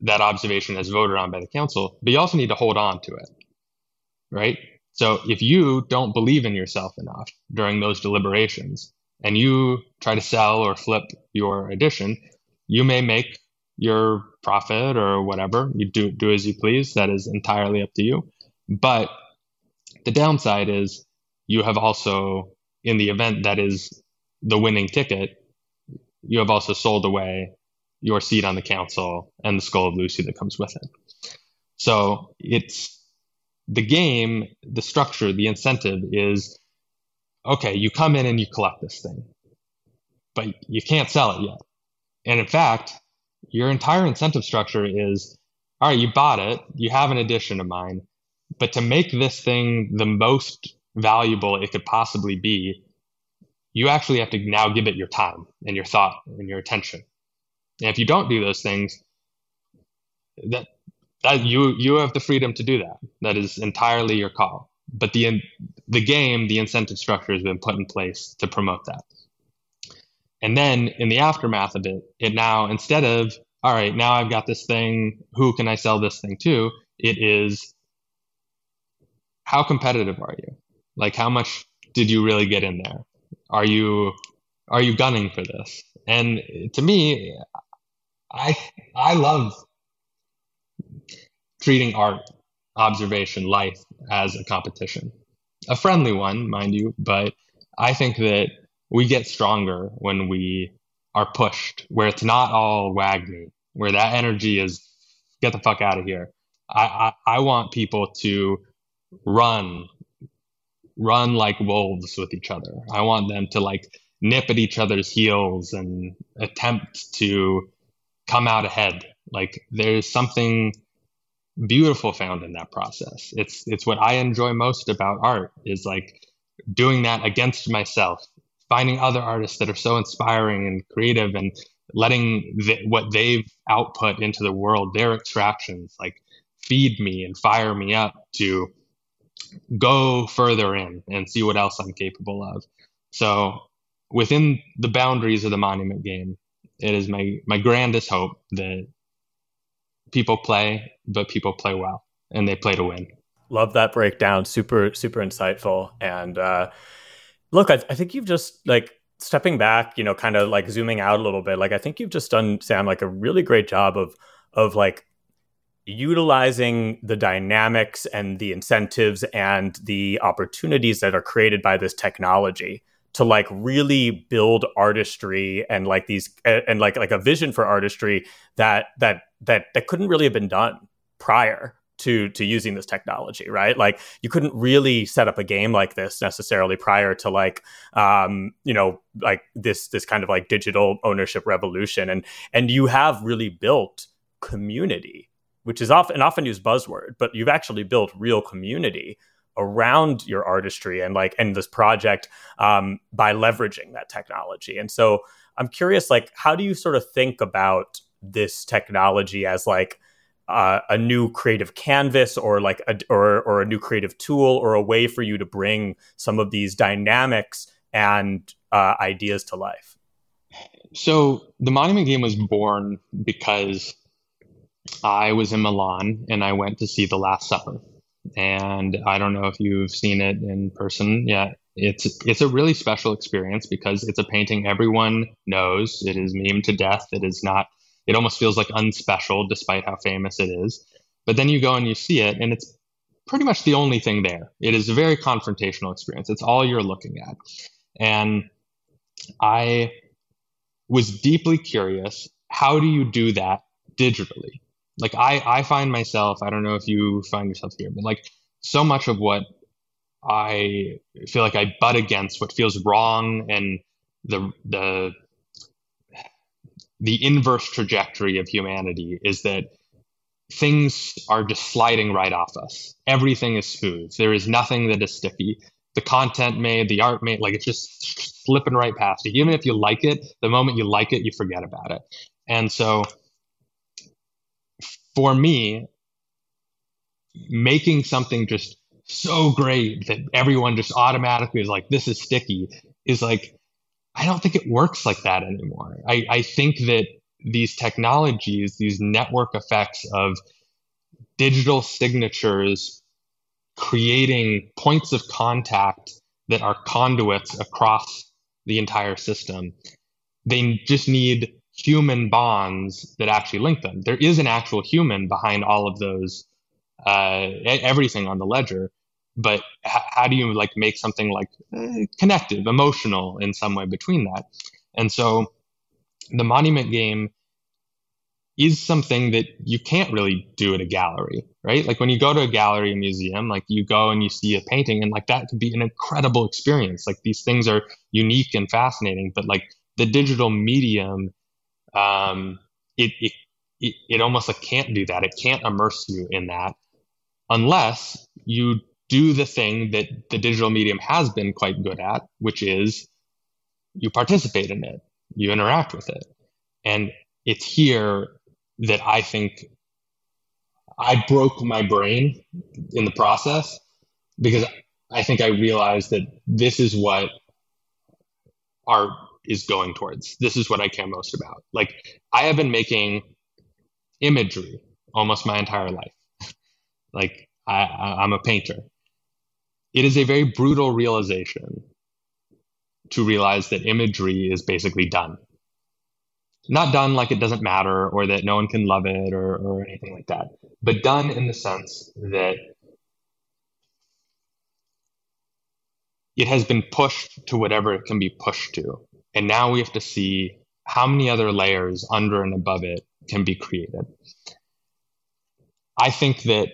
Speaker 1: that observation as voted on by the council, but you also need to hold on to it. Right? So if you don't believe in yourself enough during those deliberations and you try to sell or flip your edition, you may make your profit or whatever. You do do as you please. That is entirely up to you. But the downside is you have also, in the event that is the winning ticket, you have also sold away your seat on the council and the skull of Luci that comes with it. So it's the game, the structure, the incentive is okay, you come in and you collect this thing, but you can't sell it yet. And in fact, your entire incentive structure is all right, you bought it, you have an edition of mine, but to make this thing the most valuable it could possibly be, you actually have to now give it your time and your thought and your attention. And if you don't do those things, that that you you have the freedom to do that. That is entirely your call. But the the game, the incentive structure has been put in place to promote that. And then in the aftermath of it, it now instead of all right, now I've got this thing, who can I sell this thing to? It is how competitive are you? Like how much did you really get in there? Are you are you gunning for this? And to me, I I love treating art, observation, life as a competition. A friendly one, mind you, but I think that we get stronger when we are pushed, where it's not all WAGMI, where that energy is get the fuck out of here. I, I, I want people to run run like wolves with each other. I want them to like nip at each other's heels and attempt to come out ahead. Like there's something beautiful found in that process. It's it's what I enjoy most about art is like doing that against myself, finding other artists that are so inspiring and creative and letting the, what they've output into the world, their extractions, like feed me and fire me up to go further in and see what else I'm capable of. So within the boundaries of the monument game, it is my my grandest hope that people play, but people play well and they play to win.
Speaker 2: Love that breakdown. Super, super insightful. And uh, look, I, I think you've just like stepping back, you know, kind of like zooming out a little bit. Like I think you've just done, Sam, like a really great job of of like utilizing the dynamics and the incentives and the opportunities that are created by this technology to like really build artistry and like these and like like a vision for artistry that that that that couldn't really have been done prior to to using this technology right? Like you couldn't really set up a game like this necessarily prior to like um you know like this this kind of like digital ownership revolution. And and you have really built community which is often an often used buzzword but you've actually built real community around your artistry and like and this project um, by leveraging that technology. And so i'm curious like how do you sort of think about this technology as like uh, a new creative canvas or like a, or, or a new creative tool or a way for you to bring some of these dynamics and uh, ideas to life
Speaker 1: so the monument game was born because i was in milan and i went to see the last supper and I don't know if you've seen it in person yet. It's it's a really special experience because it's a painting everyone knows. It is meme to death. It is not. It almost feels like unspecial, despite how famous it is. But then you go and you see it, and it's pretty much the only thing there. It is a very confrontational experience. It's all you're looking at, and I was deeply curious. How do you do that digitally? like I I find myself I don't know if you find yourself here, but like so much of what I feel like I butt against what feels wrong and the the the inverse trajectory of humanity is that things are just sliding right off us. Everything is smooth. There is nothing that is sticky. The content made, the art made, like it's just slipping right past you. Even if you like it, the moment you like it, you forget about it. And so for me, making something just so great that everyone just automatically is like, this is sticky is like, I don't think it works like that anymore. I, I think that these technologies, these network effects of digital signatures creating points of contact that are conduits across the entire system, they just need human bonds that actually link them. There is an actual human behind all of those, uh, everything on the ledger. But h- how do you like make something like uh, connective, emotional in some way between that? And so the monument game is something that you can't really do at a gallery, right? Like when you go to a gallery, a museum, like you go and you see a painting and like that could be an incredible experience. Like these things are unique and fascinating, but like the digital medium um, it, it, it, it almost like can't do that. It can't immerse you in that unless you do the thing that the digital medium has been quite good at, which is you participate in it, you interact with it. And it's here that I think I broke my brain in the process because I think I realized that this is what art is going towards. This is what I care most about. Like I have been making imagery almost my entire life. like I, I'm a painter. It is a very brutal realization to realize that imagery is basically done. Not done like it doesn't matter or that no one can love it or, or anything like that, but done in the sense that it has been pushed to whatever it can be pushed to. And now we have to see how many other layers under and above it can be created. I think that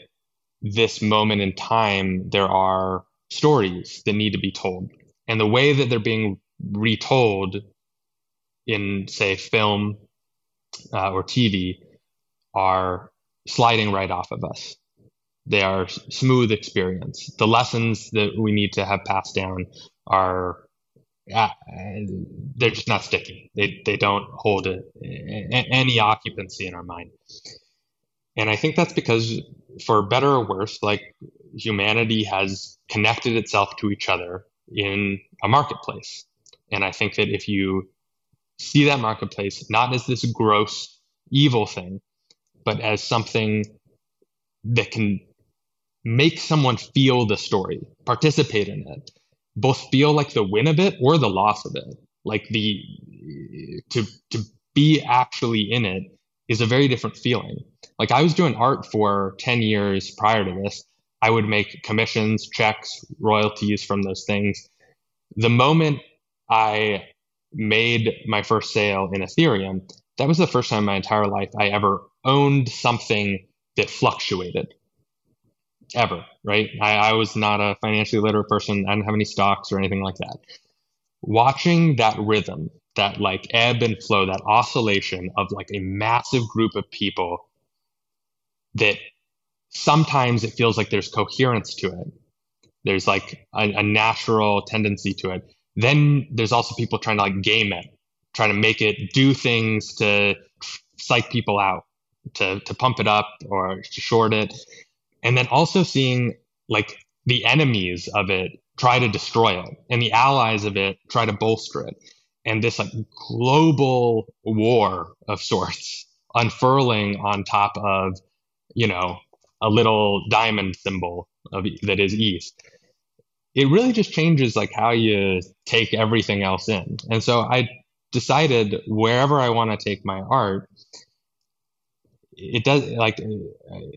Speaker 1: this moment in time, there are stories that need to be told. And the way that they're being retold in, say, film uh, or TV are sliding right off of us. They are smooth experience. The lessons that we need to have passed down are uh, they're just not sticky. They they don't hold a, a, any occupancy in our mind. And I think that's because, for better or worse, like humanity has connected itself to each other in a marketplace. And I think that if you see that marketplace not as this gross evil thing, but as something that can make someone feel the story, participate in it, both feel like the win of it or the loss of it. Like the to to be actually in it is a very different feeling. Like I was doing art for 10 years prior to this. I would make commissions, checks, royalties from those things. The moment I made my first sale in Ethereum, that was the first time in my entire life I ever owned something that fluctuated ever, right? I, I was not a financially literate person. I didn't have any stocks or anything like that. Watching that rhythm, that like ebb and flow, that oscillation of like a massive group of people that sometimes it feels like there's coherence to it. There's like a, a natural tendency to it. Then there's also people trying to like game it, trying to make it do things to psych people out, to to pump it up or to short it and then also seeing like the enemies of it try to destroy it and the allies of it try to bolster it and this like global war of sorts unfurling on top of you know a little diamond symbol of that is east it really just changes like how you take everything else in. And so i decided wherever i want to take my art it does like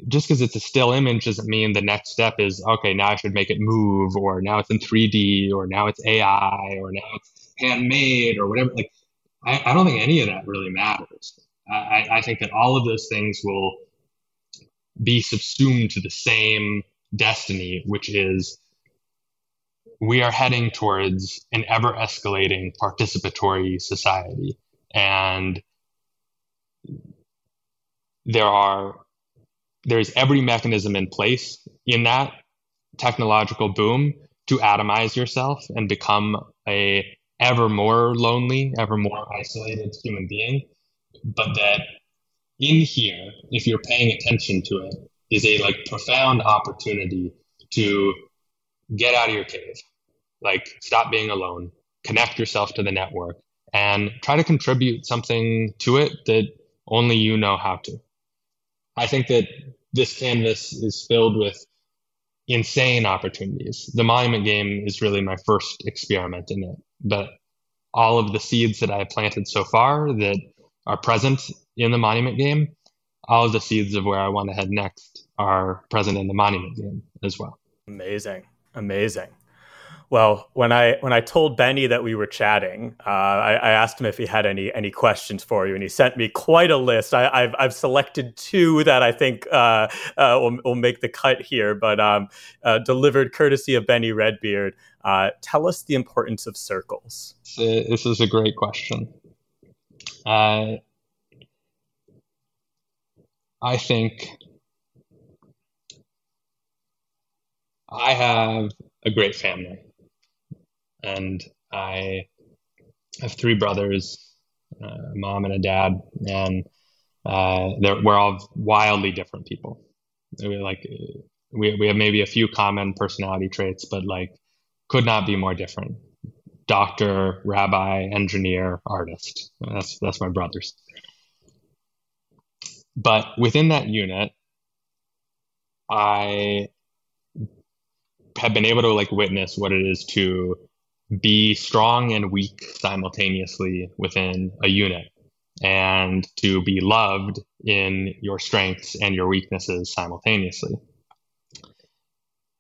Speaker 1: just because it's a still image doesn't mean the next step is okay now i should make it move or now it's in 3d or now it's ai or now it's handmade or whatever. Like i, I don't think any of that really matters. I, I think that all of those things will be subsumed to the same destiny which is we are heading towards an ever escalating participatory society and there are there's every mechanism in place in that technological boom to atomize yourself and become a ever more lonely, ever more isolated human being. But that in here, if you're paying attention to it, is a like profound opportunity to get out of your cave, like stop being alone, connect yourself to the network, and try to contribute something to it that only you know how to. I think that this canvas is filled with insane opportunities. The monument game is really my first experiment in it, but all of the seeds that I have planted so far that are present in the monument game, all of the seeds of where I want to head next are present in the monument game as well.
Speaker 2: Amazing. Amazing. Well, when I when I told Benny that we were chatting, uh, I, I, asked him if he had any any questions for you, and he sent me quite a list. I, have I've selected two that I think uh, uh, will, will make the cut here, but um, uh, delivered courtesy of Benny Redbeard. Uh, tell us the importance of circles.
Speaker 1: This is a great question. I think I have a great family and I have three brothers, uh, a mom and a dad, and uh, we're all wildly different people. We like we we have maybe a few common personality traits, but like could not be more different. Doctor, rabbi, engineer, artist. That's that's my brothers. But within that unit, I have been able to like witness what it is to be strong and weak simultaneously within a unit and to be loved in your strengths and your weaknesses simultaneously.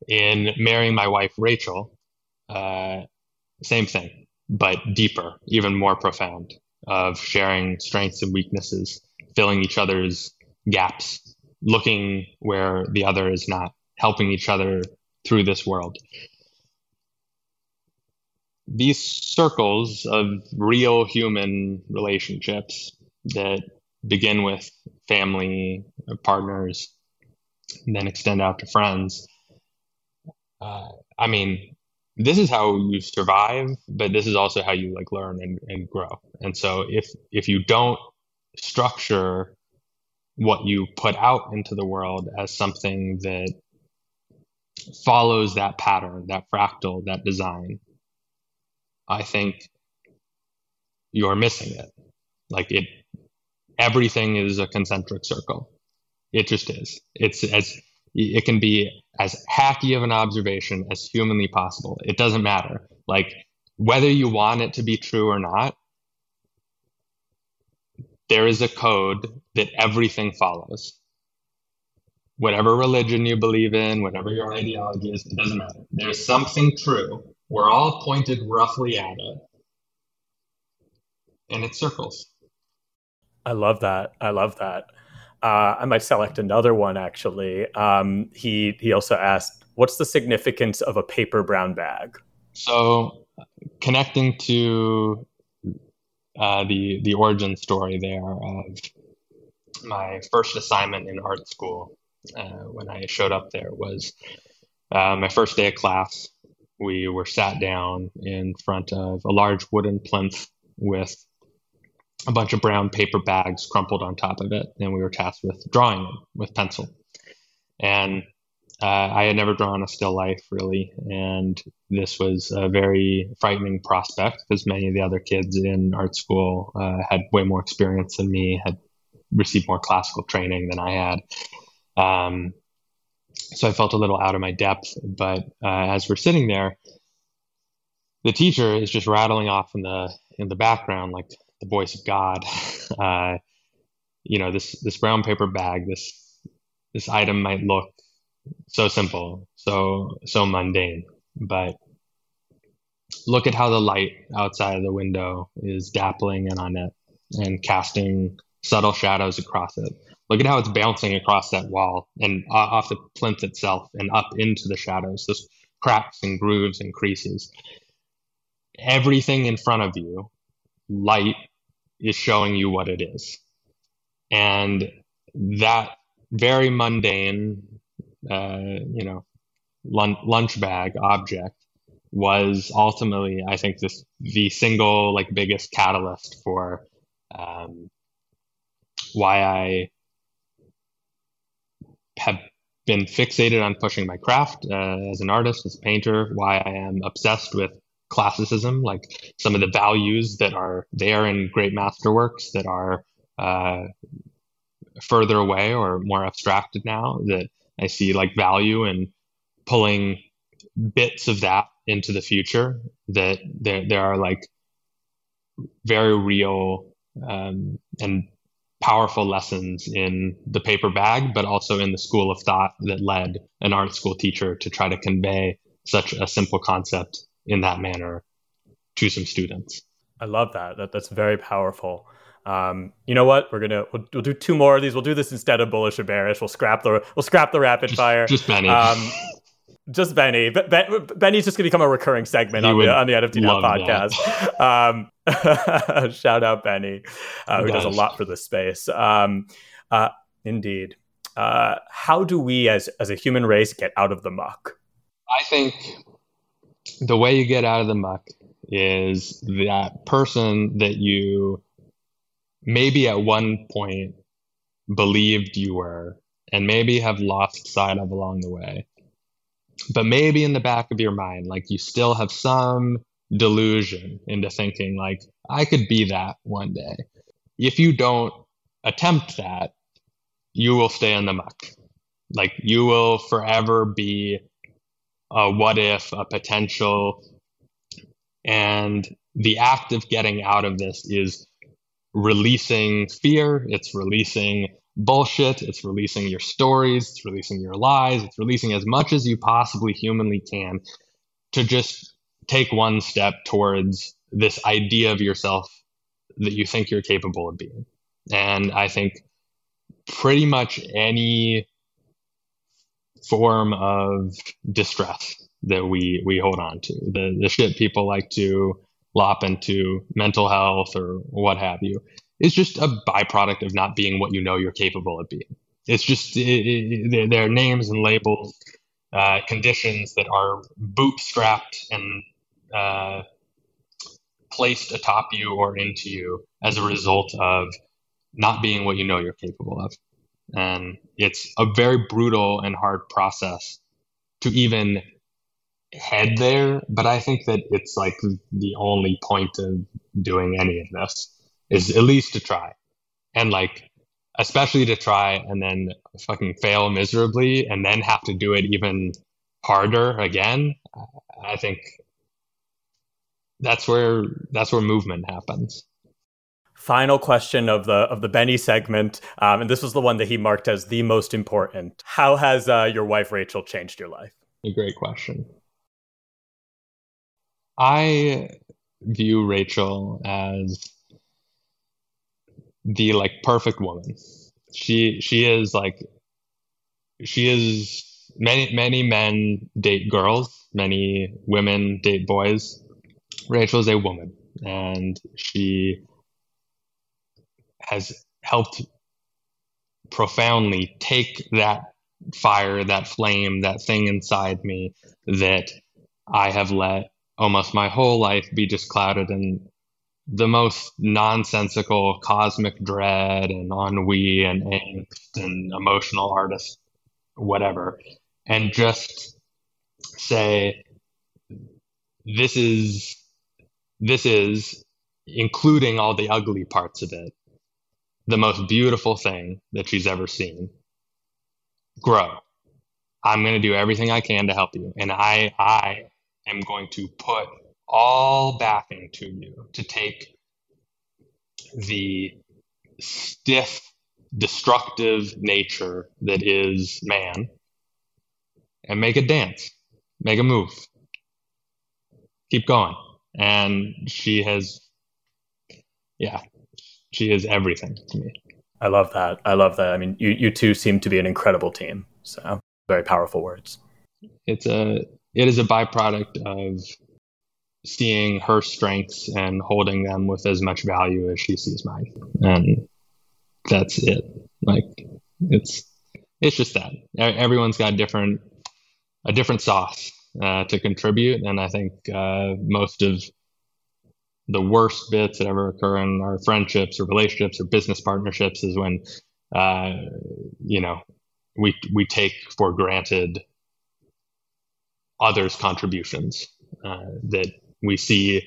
Speaker 1: In marrying my wife, Rachel, uh, same thing, but deeper, even more profound, of sharing strengths and weaknesses, filling each other's gaps, looking where the other is not, helping each other through this world these circles of real human relationships that begin with family, partners, and then extend out to friends. Uh, I mean, this is how you survive, but this is also how you like learn and, and grow. And so if if you don't structure what you put out into the world as something that follows that pattern, that fractal, that design, I think you're missing it. Like it, everything is a concentric circle. It just is. It's as it can be as hacky of an observation as humanly possible. It doesn't matter. Like whether you want it to be true or not, there is a code that everything follows. Whatever religion you believe in, whatever your ideology is, it doesn't matter. There's something true. We're all pointed roughly at it. And it circles.
Speaker 2: I love that. I love that. Uh, I might select another one actually. Um, he he also asked, "What's the significance of a paper brown bag?"
Speaker 1: So, connecting to uh, the the origin story there of my first assignment in art school uh, when I showed up there was uh, my first day of class. We were sat down in front of a large wooden plinth with a bunch of brown paper bags crumpled on top of it, and we were tasked with drawing them with pencil. And uh, I had never drawn a still life really, and this was a very frightening prospect because many of the other kids in art school uh, had way more experience than me, had received more classical training than I had. Um, so I felt a little out of my depth. But uh, as we're sitting there, the teacher is just rattling off in the in the background like the voice of God. Uh, you know, this this brown paper bag, this this item might look so simple, so so mundane, but look at how the light outside of the window is dappling in on it and casting subtle shadows across it. Look at how it's bouncing across that wall and uh, off the plinth itself and up into the shadows, those cracks and grooves and creases. Everything in front of you, light is showing you what it is. And that very mundane, uh, you know, lunch, lunch bag object was ultimately, I think, this the single like biggest catalyst for um, why I have been fixated on pushing my craft uh, as an artist, as a painter, why I am obsessed with classicism, like some of the values that are there in great masterworks that are uh, further away or more abstracted now, that I see like value in pulling bits of that into the future, that there, there are like very real um, and powerful lessons in the paper bag, but also in the school of thought that led an art school teacher to try to convey such a simple concept in that manner to some students.
Speaker 2: I love that. that that's very powerful. Um, you know what? We're gonna we'll, we'll, do two more of these. We'll do this instead of bullish or bearish. We'll scrap the we'll scrap the rapid
Speaker 1: just,
Speaker 2: fire.
Speaker 1: Just Benny. Um,
Speaker 2: just Benny. Ben, Benny's just gonna become a recurring segment on the on the NFT Now podcast. Um, shout out Benny, uh, who does a lot for this space. Um, uh, indeed. Uh, how do we, as as a human race, get out of the muck?
Speaker 1: I think the way you get out of the muck is that person that you maybe at one point believed you were and maybe have lost sight of along the way. But maybe in the back of your mind, like you still have some delusion into thinking, like, I could be that one day. If you don't attempt that, you will stay in the muck. Like, you will forever be a what if, a potential. And the act of getting out of this is releasing fear, it's releasing bullshit, it's releasing your stories, it's releasing your lies, it's releasing as much as you possibly humanly can to just take one step towards this idea of yourself that you think you're capable of being. And I think pretty much any form of distress that we we hold on to. The the shit people like to lop into mental health or what have you is just a byproduct of not being what you know you're capable of being. It's just it, it, there are names and labels, uh, conditions that are bootstrapped and uh, placed atop you or into you as a result of not being what you know you're capable of. And it's a very brutal and hard process to even head there. But I think that it's like the only point of doing any of this is at least to try. And like, especially to try and then fucking fail miserably and then have to do it even harder again. I think that's where that's where movement happens.
Speaker 2: Final question of the of the Benny segment, um, and this was the one that he marked as the most important. How has uh, your wife Rachel changed your life?
Speaker 1: A great question. I view Rachel as the like perfect woman. She she is like she is many many men date girls, many women date boys. Rachel is a woman and she has helped profoundly take that fire, that flame, that thing inside me that I have let almost my whole life be just clouded in the most nonsensical cosmic dread and ennui and angst and emotional artist, whatever, and just say, this is, this is, including all the ugly parts of it, the most beautiful thing that she's ever seen. Grow. I'm going to do everything I can to help you. And I, I am going to put all backing to you to take the stiff, destructive nature that is man and make it dance, make a move, keep going. And she has, yeah, she is everything to me.
Speaker 2: I love that. I love that. I mean, you, you two seem to be an incredible team. So very powerful words.
Speaker 1: It's a, it is a byproduct of seeing her strengths and holding them with as much value as she sees mine. And that's it. Like it's it's just that everyone's got different a different sauce uh, to contribute, and I think uh, most of the worst bits that ever occur in our friendships or relationships or business partnerships is when uh, you know we we take for granted others' contributions uh, that we see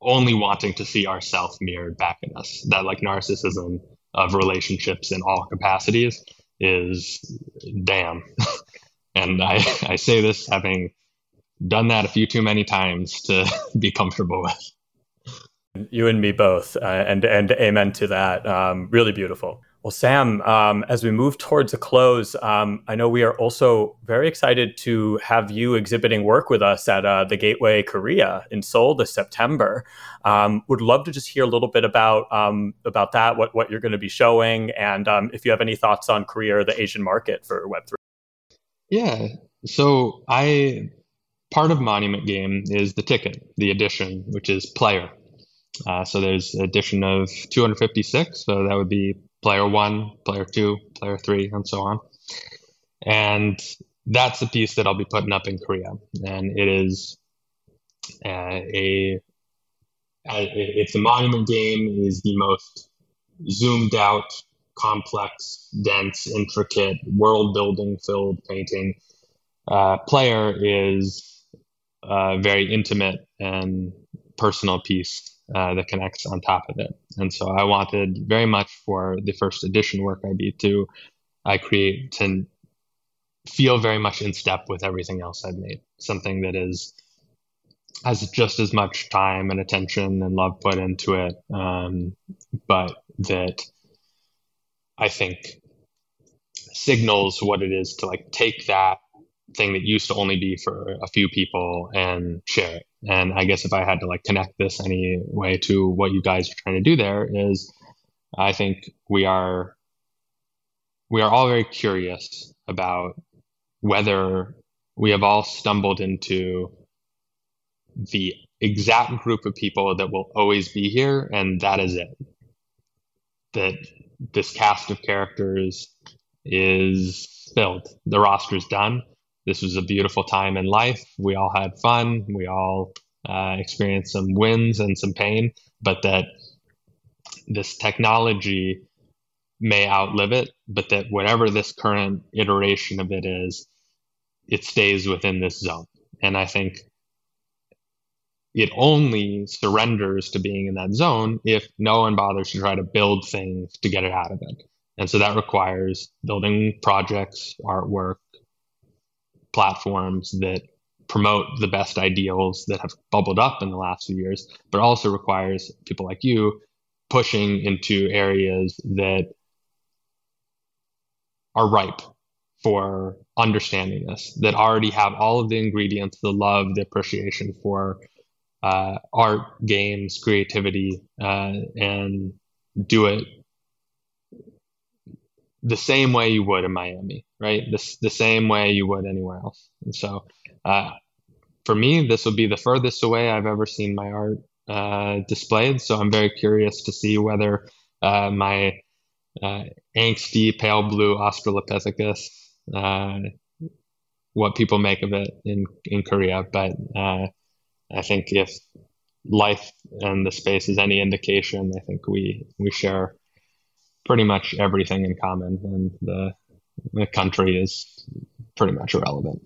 Speaker 1: only wanting to see ourselves mirrored back in us. That like narcissism of relationships in all capacities is damn. and I, I say this having done that a few too many times to be comfortable with.
Speaker 2: You and me both, uh, and and amen to that. Um, really beautiful. Well, Sam, um, as we move towards a close, um, I know we are also very excited to have you exhibiting work with us at uh, the Gateway Korea in Seoul this September. Um, would love to just hear a little bit about um, about that, what what you're going to be showing, and um, if you have any thoughts on Korea or the Asian market for Web three.
Speaker 1: Yeah, so I part of Monument Game is the ticket, the edition, which is player. Uh, so there's edition of 256, so that would be player one, player two, player three, and so on. And that's the piece that I'll be putting up in Korea. And it is uh, a, a it's a monument game. Is the most zoomed out, complex, dense, intricate, world building filled painting. Uh, player is a very intimate and personal piece uh, that connects on top of it. And so I wanted very much for the first edition work I did to I create to feel very much in step with everything else I've made. Something that is has just as much time and attention and love put into it, um, but that I think signals what it is to like take that thing that used to only be for a few people and share it. And I guess if I had to like connect this anyway to what you guys are trying to do there is I think we are we are all very curious about whether we have all stumbled into the exact group of people that will always be here, and that is it. That this cast of characters is filled. The roster's done. This was a beautiful time in life. We all had fun. We all uh, experienced some wins and some pain, but that this technology may outlive it, but that whatever this current iteration of it is, it stays within this zone. And I think it only surrenders to being in that zone if no one bothers to try to build things to get it out of it. And so that requires building projects, artwork, platforms that promote the best ideals that have bubbled up in the last few years, but also requires people like you pushing into areas that are ripe for understanding this, that already have all of the ingredients, the love, the appreciation for uh, art, games, creativity, uh, and do it the same way you would in Miami, right? The, the same way you would anywhere else. And so, uh, for me, this will be the furthest away I've ever seen my art uh, displayed. So I'm very curious to see whether uh, my uh, angsty pale blue Australopithecus, uh, what people make of it in in Korea. But I think if life and the space is any indication, I think we we share pretty much everything in common, and the the country is pretty much irrelevant.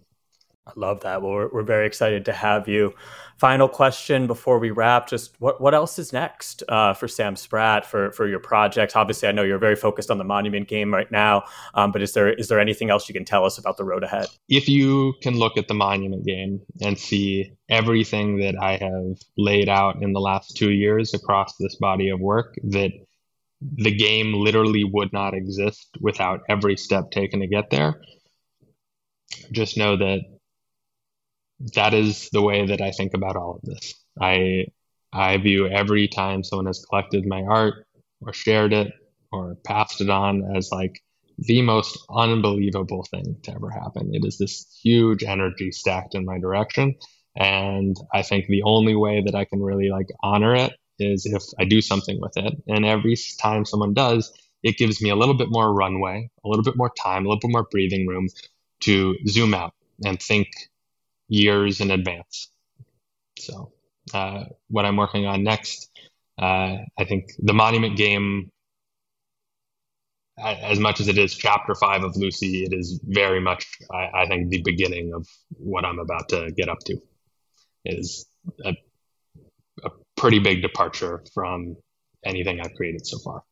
Speaker 2: I love that. Well, we're, we're very excited to have you. Final question before we wrap: Just what what else is next uh, for Sam Spratt for for your project? Obviously, I know you're very focused on the Monument game right now, um, but is there is there anything else you can tell us about the road ahead?
Speaker 1: If you can look at the Monument game and see everything that I have laid out in the last two years across this body of work, that the game literally would not exist without every step taken to get there. Just know that that is the way that I think about all of this. I I view every time someone has collected my art or shared it or passed it on as like the most unbelievable thing to ever happen. It is this huge energy stacked in my direction. And I think the only way that I can really like honor it is if I do something with it. And every time someone does, it gives me a little bit more runway, a little bit more time, a little bit more breathing room to zoom out and think years in advance. So, uh, what I'm working on next, uh, I think the Monument game, as much as it is chapter five of Luci, it is very much, I, I think, the beginning of what I'm about to get up to. It is a, pretty big departure from anything I've created so far.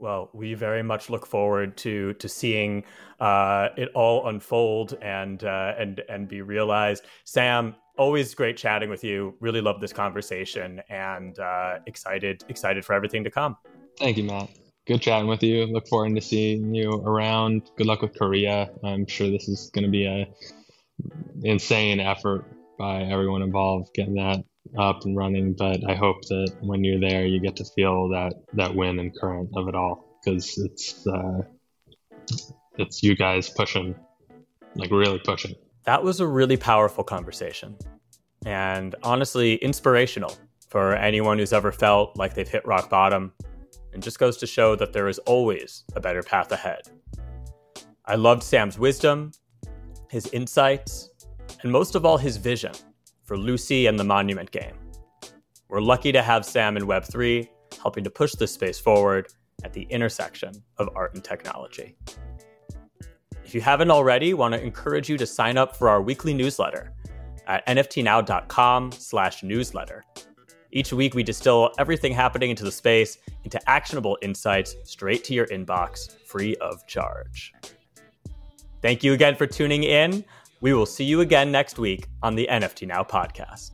Speaker 2: Well, we very much look forward to to seeing uh, it all unfold and uh, and and be realized. Sam, always great chatting with you. Really love this conversation and uh, excited excited for everything to come.
Speaker 1: Thank you, Matt. Good chatting with you. Look forward to seeing you around. Good luck with Korea. I'm sure this is going to be a insane effort by everyone involved getting that up and running. But I hope that when you're there, you get to feel that that win and current of it all because it's uh, it's you guys pushing, like really pushing.
Speaker 2: That was a really powerful conversation, and honestly inspirational for anyone who's ever felt like they've hit rock bottom. And just goes to show that there is always a better path ahead. I loved Sam's wisdom, his insights, and most of all, his vision for Luci and the Monument game. We're lucky to have Sam in Web3 helping to push this space forward at the intersection of art and technology. If you haven't already, want to encourage you to sign up for our weekly newsletter at nftnow.com/newsletter. Each week we distill everything happening into the space into actionable insights straight to your inbox free of charge. Thank you again for tuning in. We will see you again next week on the NFT Now podcast.